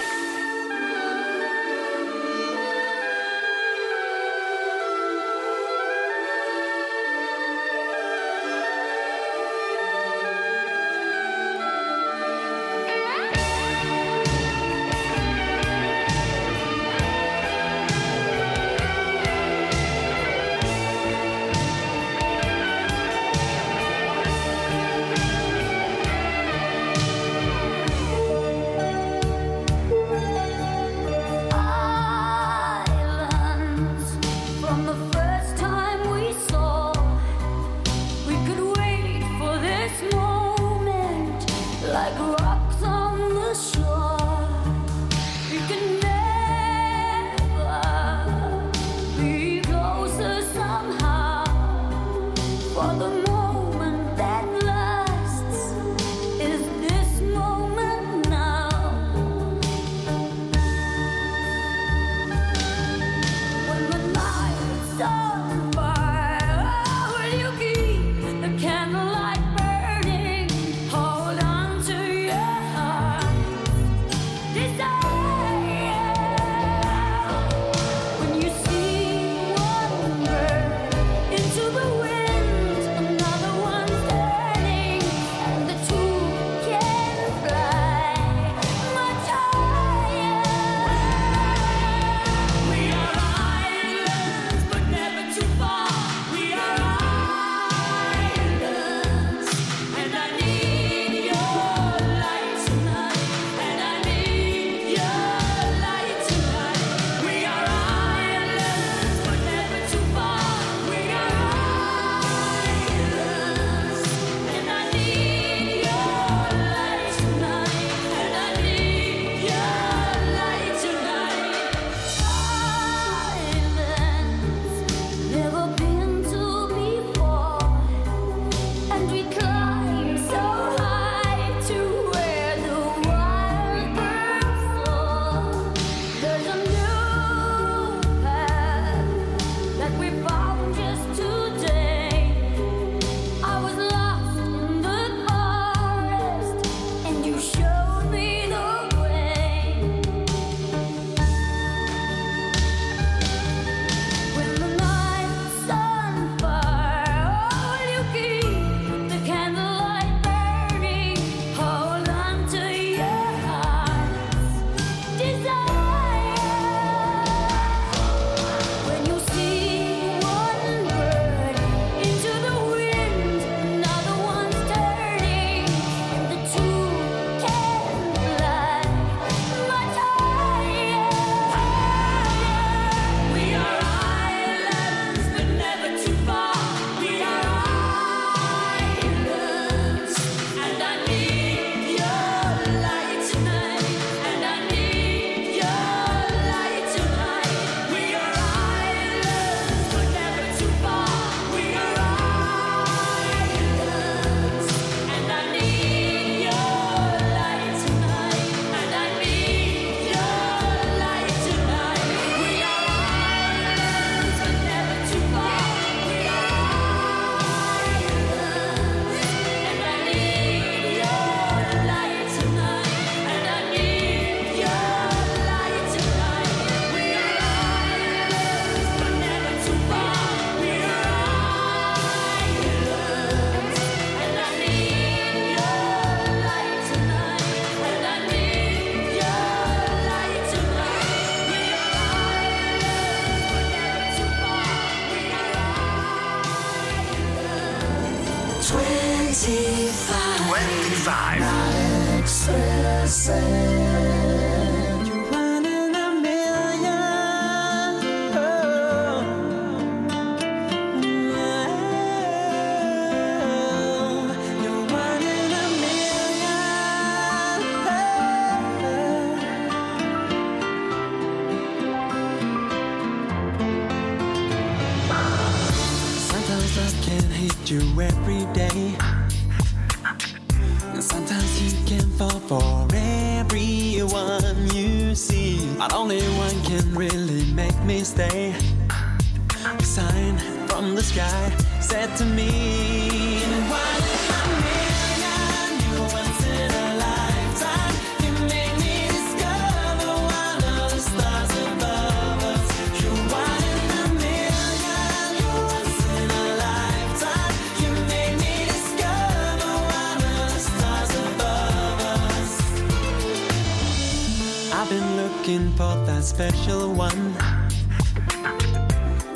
Looking for that special one.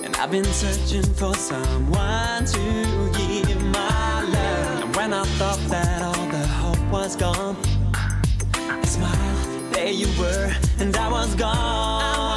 And I've been searching for someone to give my love. And when I thought that all the hope was gone, I smiled, there you were, and I was gone.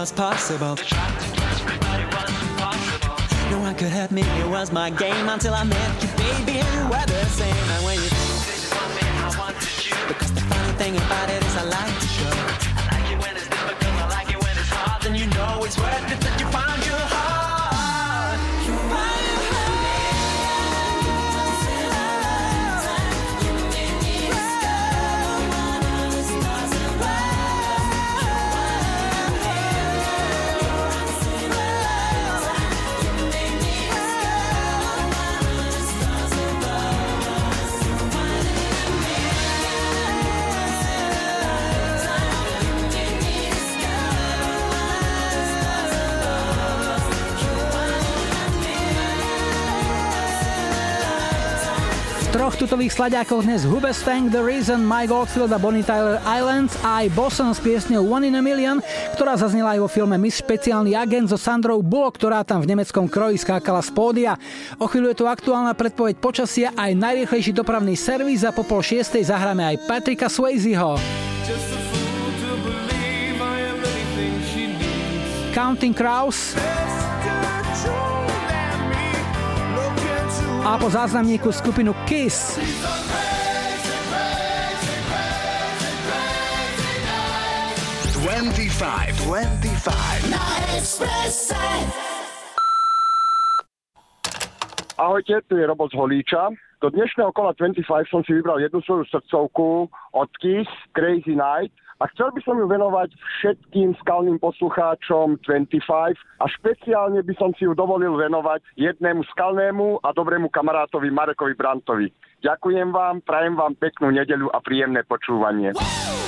Was possible. No one could hurt me, it was my game until I met you, baby, and you were the same. And when you because the funny thing about it is I like to show. I like it when it's difficult, I like it when it's hard, then you know it's worth it that you found your troch tutových sladiakoch dnes Hubestang, The Reason, Mike Oldfield a Bonnie Tyler Islands a aj Boston s piesňou One in a Million, ktorá zaznela aj vo filme Miss Špeciálny agent so Sandrou Bullock, ktorá tam v nemeckom kroji skákala z pódia. O chvíľu je tu aktuálna predpoveď počasia aj najrýchlejší dopravný servis a po pol šiestej zahráme aj Patrika Swayzeho. Just a a po záznamníku skupinu Kiss. Twenty-five, twenty-five. Na Expresse. Ahojte, tu je Robo z Holíča. Do dnešného kola 25 som si vybral jednu svoju srdcovku od Kiss, Crazy Night. A chcel by som ju venovať všetkým skalným poslucháčom 25 a špeciálne by som si ju dovolil venovať jednému skalnému a dobrému kamarátovi Marekovi Brantovi. Ďakujem vám, prajem vám peknú nedeľu a príjemné počúvanie. Here's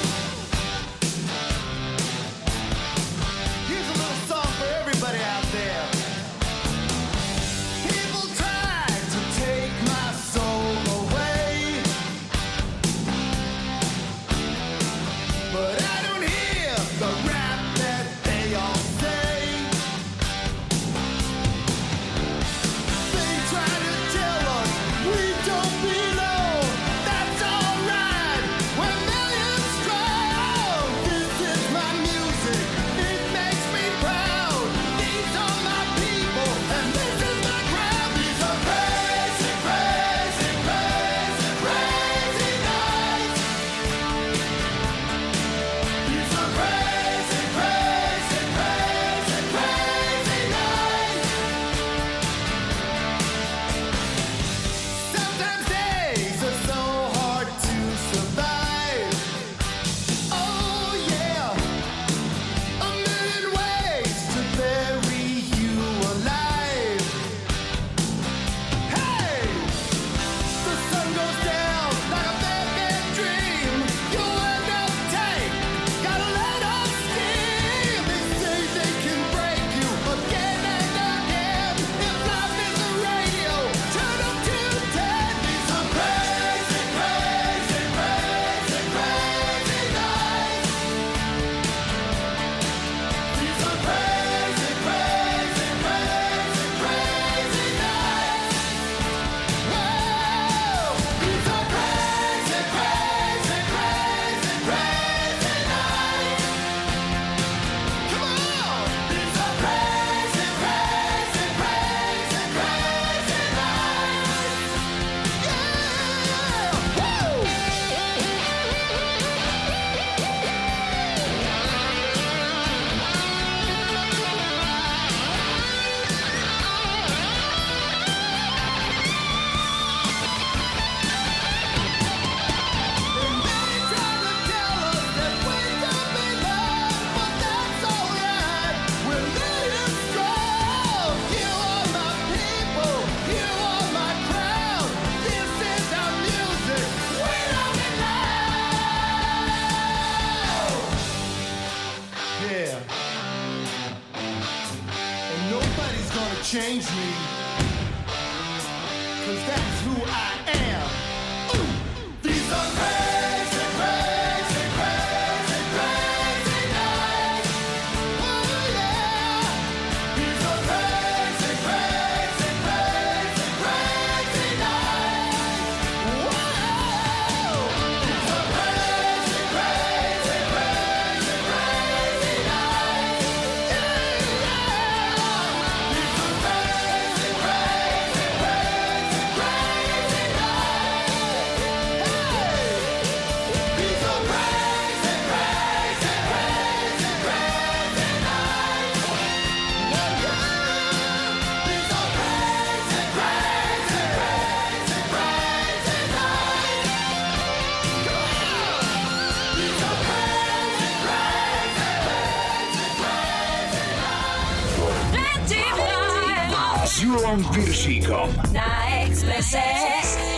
Julom Piršíkom. Na Expresse.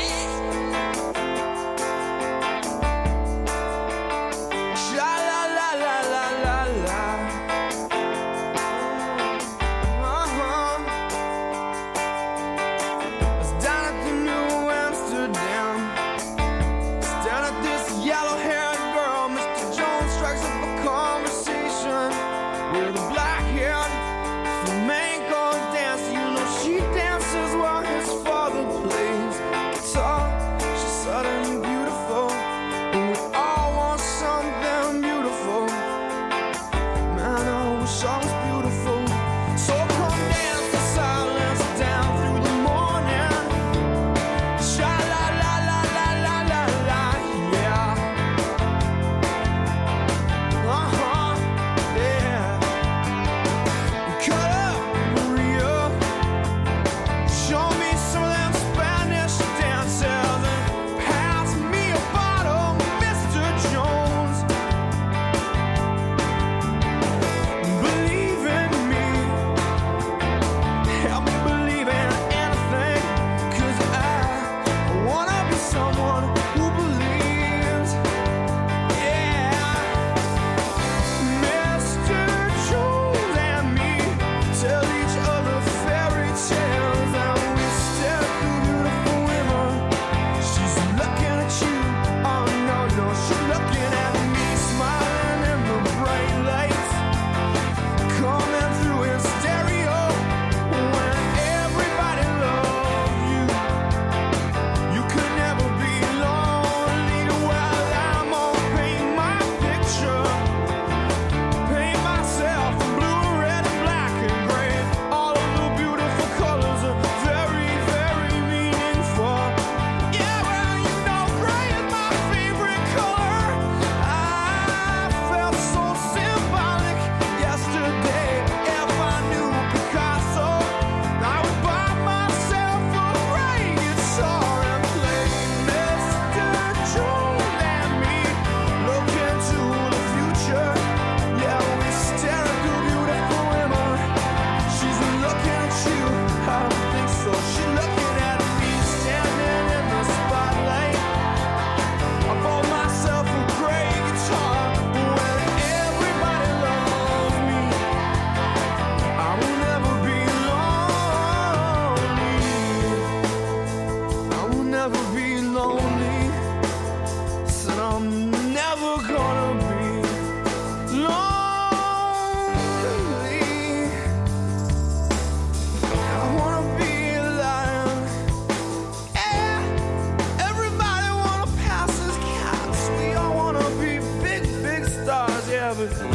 lovers.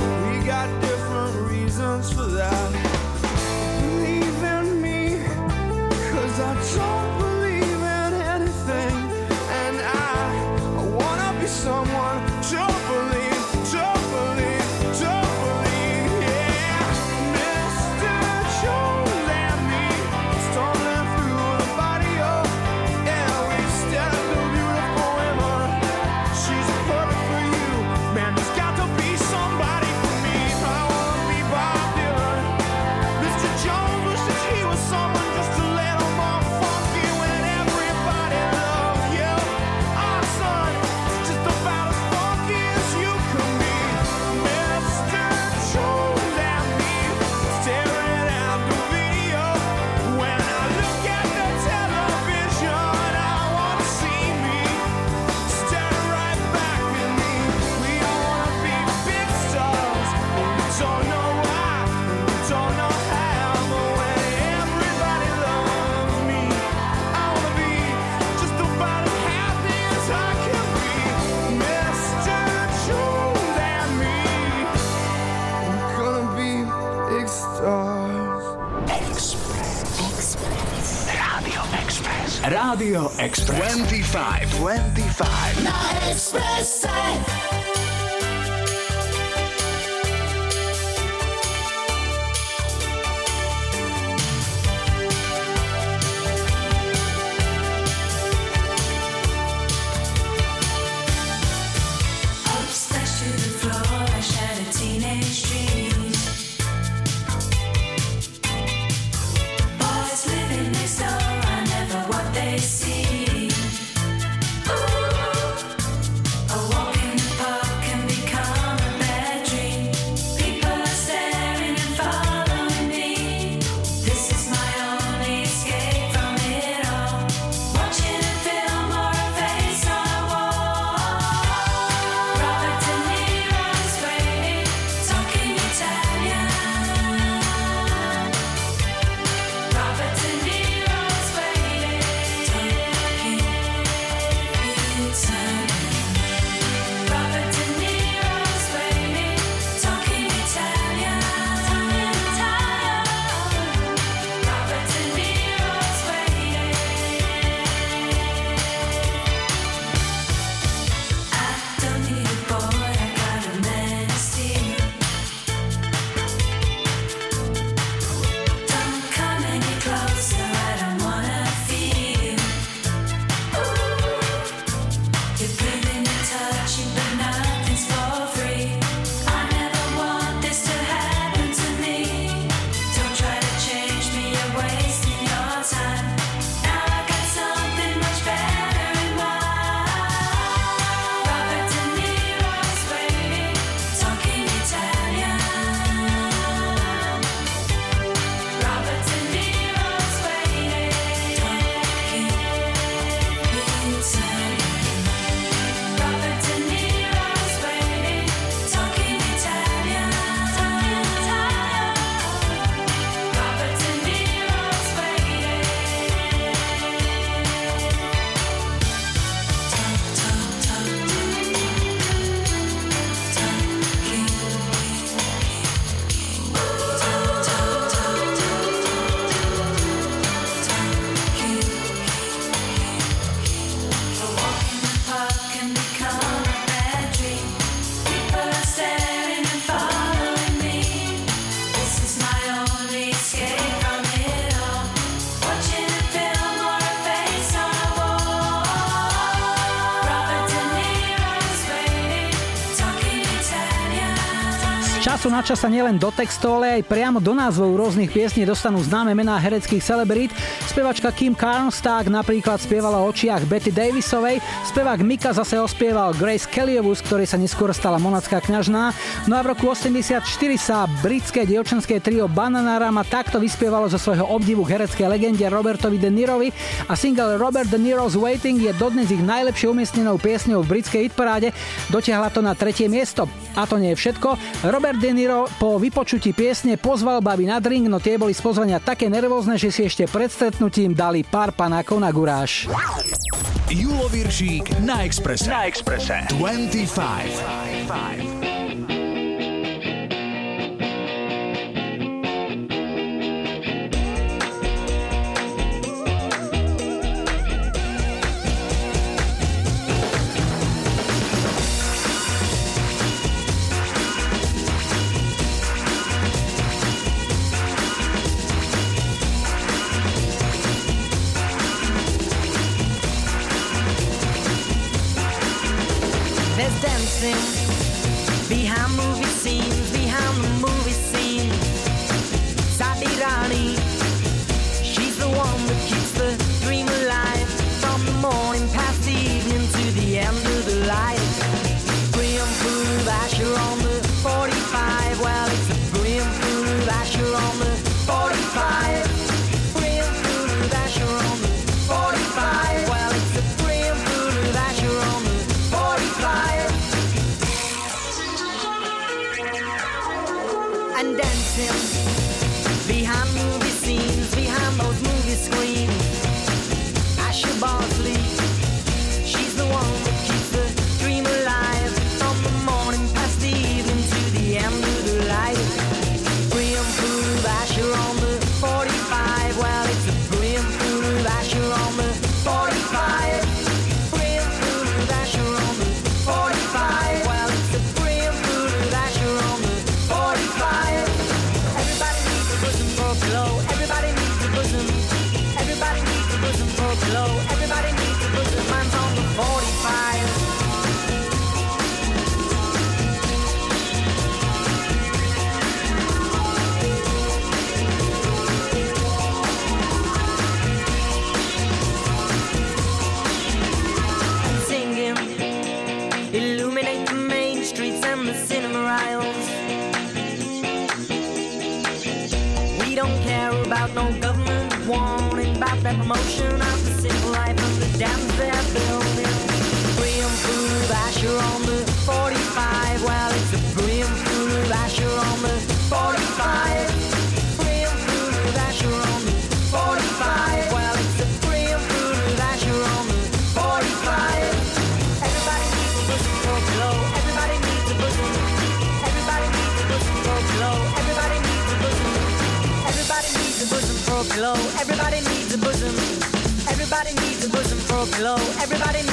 Radio Express. 25. 25. La Expressa. načas sa nielen do textov, ale aj priamo do názvov rôznych piesní dostanú známe mená hereckých celebrít. Spevačka Kim Carnstark napríklad spievala o očiach Betty Davisovej, spevák Mika zase ospieval Grace Kellyovú, z ktorej sa neskôr stala monacká kňažná. No a v roku 84 sa britské dievčenské trio Bananarama takto vyspievalo zo svojho obdivu hereckej legende Robertovi De Nirovi a single Robert De Niro's Waiting je dodnes ich najlepšie umiestnenou piesňou v britskej hitparáde. Dotiahla to na tretie miesto. A to nie je všetko. Robert De Niro Miro po vypočutí piesne pozval baby na drink, no tie boli z pozvania také nervózne, že si ešte pred stretnutím dali pár panákov na guráš. Julo Viršík na Exprese. Na Exprese. 25. 25. is dancing. Behind movie glow. Everybody needs a bosom for a pillow. Everybody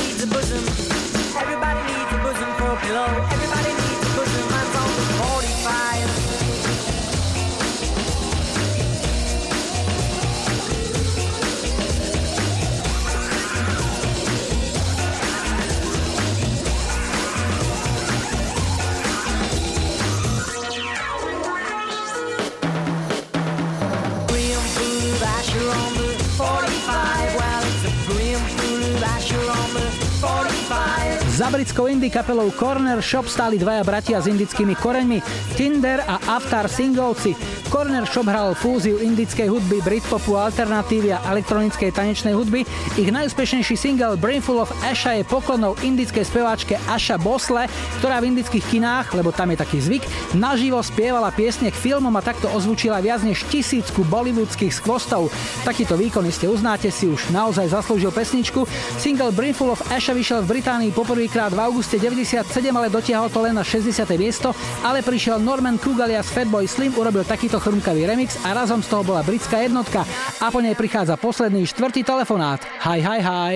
Za britskou indie kapelou Corner Shop stáli dvaja bratia s indickými koreňmi Tinder a Aftar Singlovci. Corner Shop hral fúziu indickej hudby, britpopu, alternatívy a elektronickej tanečnej hudby. Ich najúspešnejší single Brainful of Asha je poklonou indickej speváčke Asha Bosle, ktorá v indických kinách, lebo tam je taký zvyk, naživo spievala piesne k filmom a takto ozvučila viac než tisícku bollywoodských skvostov. Takýto výkon iste uznáte si už naozaj zaslúžil pesničku. Single Brainful of Asha vyšiel v Británii poprvýkrát v auguste 97, ale dotiahol to len na 60. miesto, ale prišiel Norman Cook alias Fatboy Slim, urobil takýto chrumkavý remix a razom z toho bola britská jednotka a po nej prichádza posledný štvrtý telefonát. Hi, hi, hi.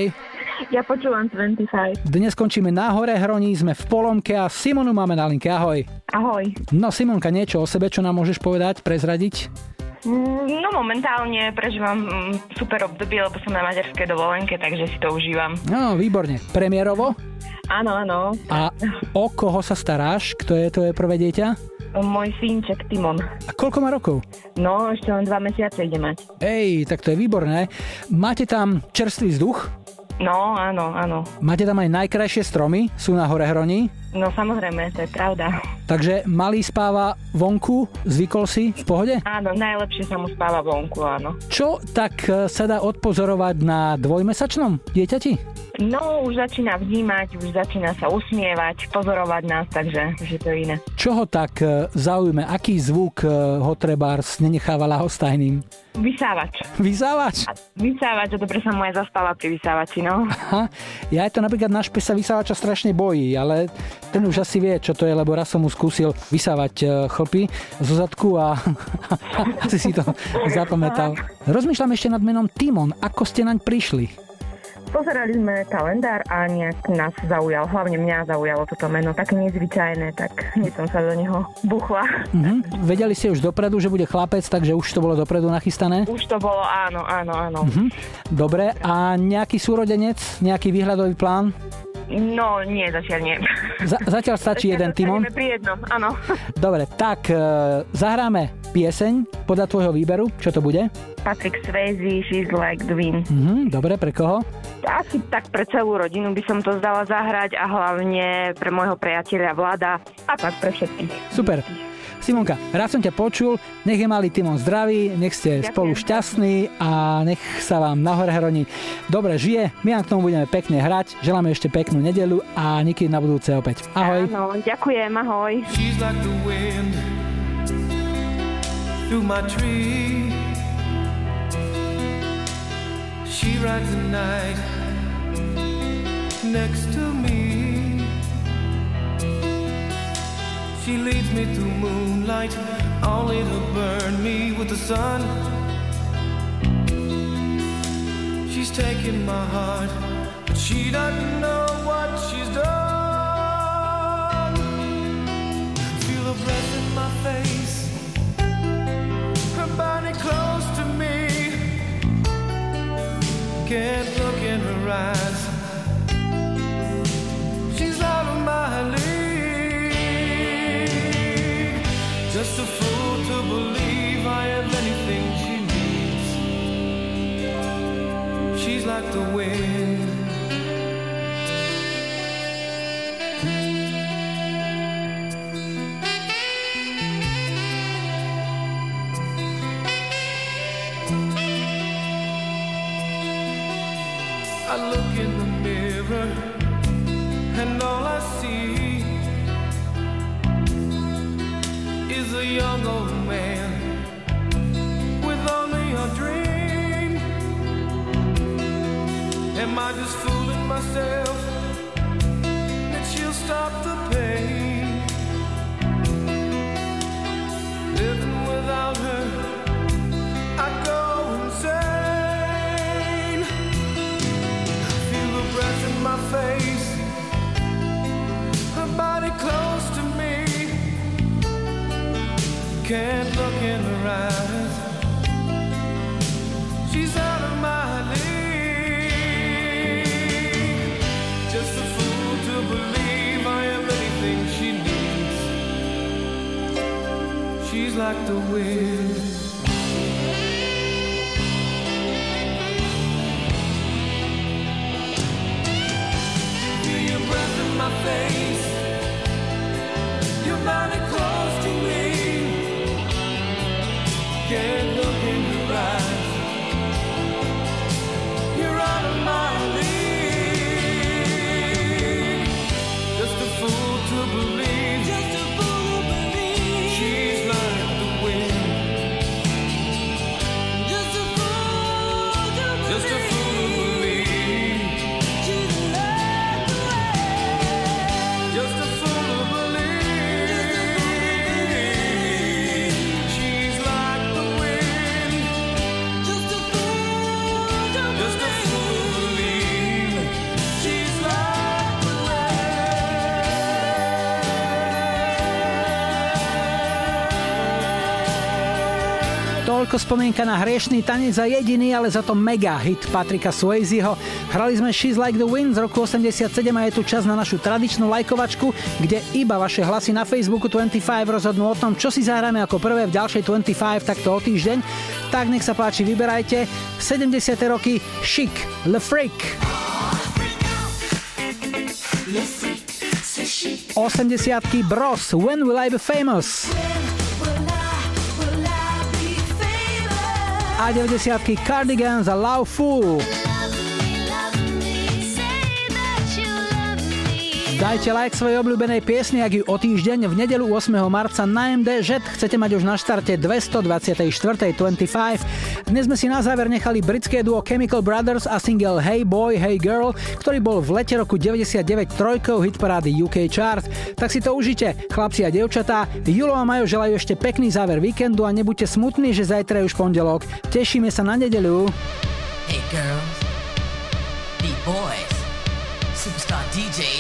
Ja počúvam 25. Dnes končíme na hore hroní, sme v Polomke a Simonu máme na linke. Ahoj. Ahoj. No Simonka, niečo o sebe, čo nám môžeš povedať, prezradiť? Mm, No momentálne prežívam mm, super obdobie, lebo som na materskej dovolenke, takže si to užívam. No, výborne. Premiérovo? Áno, áno. A o koho sa staráš? Kto je tvoje prvé dieťa? Môj synček Timon. A koľko má rokov? No, ešte len dva mesiace ide mať. Ej, tak to je výborné. Máte tam čerstvý vzduch? No, áno, áno. Máte tam aj najkrajšie stromy? Sú na hore hroní? No samozrejme, to je pravda. Takže malý spáva vonku, zvykol si, v pohode? Áno, najlepšie sa mu spáva vonku, áno. Čo tak e, sa dá odpozorovať na dvojmesačnom dieťati? No, už začína vnímať, už začína sa usmievať, pozorovať nás, takže že to je iné. Čo ho tak e, zaujme? Aký zvuk e, ho trebárs nenecháva ľahostajným? Vysávač. Vysávač? Vysávač, a dobre sa mu aj zastala pri vysávači, no. Aha, ja aj to napríklad náš pes sa vysávača strašne bojí, ale ten už asi vie, čo to je, lebo raz som mu skúsil vysávať e, chlpy zo zadku a *laughs* asi si to zapamätal. Rozmýšľam ešte nad menom Timon. Ako ste naň prišli? Pozerali sme kalendár a nejak nás zaujal, hlavne mňa zaujalo toto meno, také nezvyčajné, tak hneď som sa do neho buchla. Mhm. Vedeli ste už dopredu, že bude chlapec, takže už to bolo dopredu nachystané? Už to bolo, áno, áno, áno. Mhm. Dobre, a nejaký súrodenec, nejaký výhľadový plán? No, nie, zatiaľ nie. Za- zatiaľ stačí jeden Timon. Pri jednom, áno. Dobre, tak e, zahráme pieseň podľa tvojho výberu. Čo to bude? Patrick Swayze, She's Like the Wind. Mhm, dobre, pre koho? Asi tak pre celú rodinu by som to zdala zahrať a hlavne pre môjho priateľa Vlada a tak pre všetkých. Super. Simonka, rád som ťa počul, nech je malý Timon zdravý, nech ste Ďakujem. spolu šťastní a nech sa vám na hore hroni dobre žije. My vám k tomu budeme pekne hrať, želáme ešte peknú nedelu a niekedy na budúce opäť. Ahoj. Áno, ďakujem, ahoj. She's like the wind through my tree. She rides the night next to me. She leads me through moonlight, only to burn me with the sun. She's taking my heart, but she doesn't know what she's done. Feel her breath in my face, her body close to me. Can't look in her eyes. She's out of my league. Just a fool to believe I have anything she needs. She's like the wind. I look Am I just fooling myself that she'll stop the pain? Living without her, I'd go insane. I feel the breath in my face, her body close to me. Can't look in her eyes. Like the wind. Feel your breath in my face. Your body close to me. Can't Toľko spomienka na hriešný tanec a jediný, ale za to mega hit Patrika Swayzeho. Hrali sme She's Like the Wind z roku 87 a je tu čas na našu tradičnú lajkovačku, kde iba vaše hlasy na Facebooku 25 rozhodnú o tom, čo si zahráme ako prvé v ďalšej 25 takto o týždeň. Tak nech sa páči, vyberajte. 70. roky Chic, Le Freak. 80. Bros, When Will I Be Famous? A 90. Cardigans a Love Fool. Dajte like svojej obľúbenej piesni, ak ju o týždeň v nedelu 8. marca na MDŽ chcete mať už na štarte 224. 25. Dnes sme si na záver nechali britské duo Chemical Brothers a single Hey Boy, Hey Girl, ktorý bol v lete roku 99 trojkou hitparády UK Chart. Tak si to užite, chlapci a devčatá. Julo a Majo želajú ešte pekný záver víkendu a nebuďte smutní, že zajtra je už pondelok. Tešíme sa na nedeľu. Hey girls, beat boys, superstar DJs,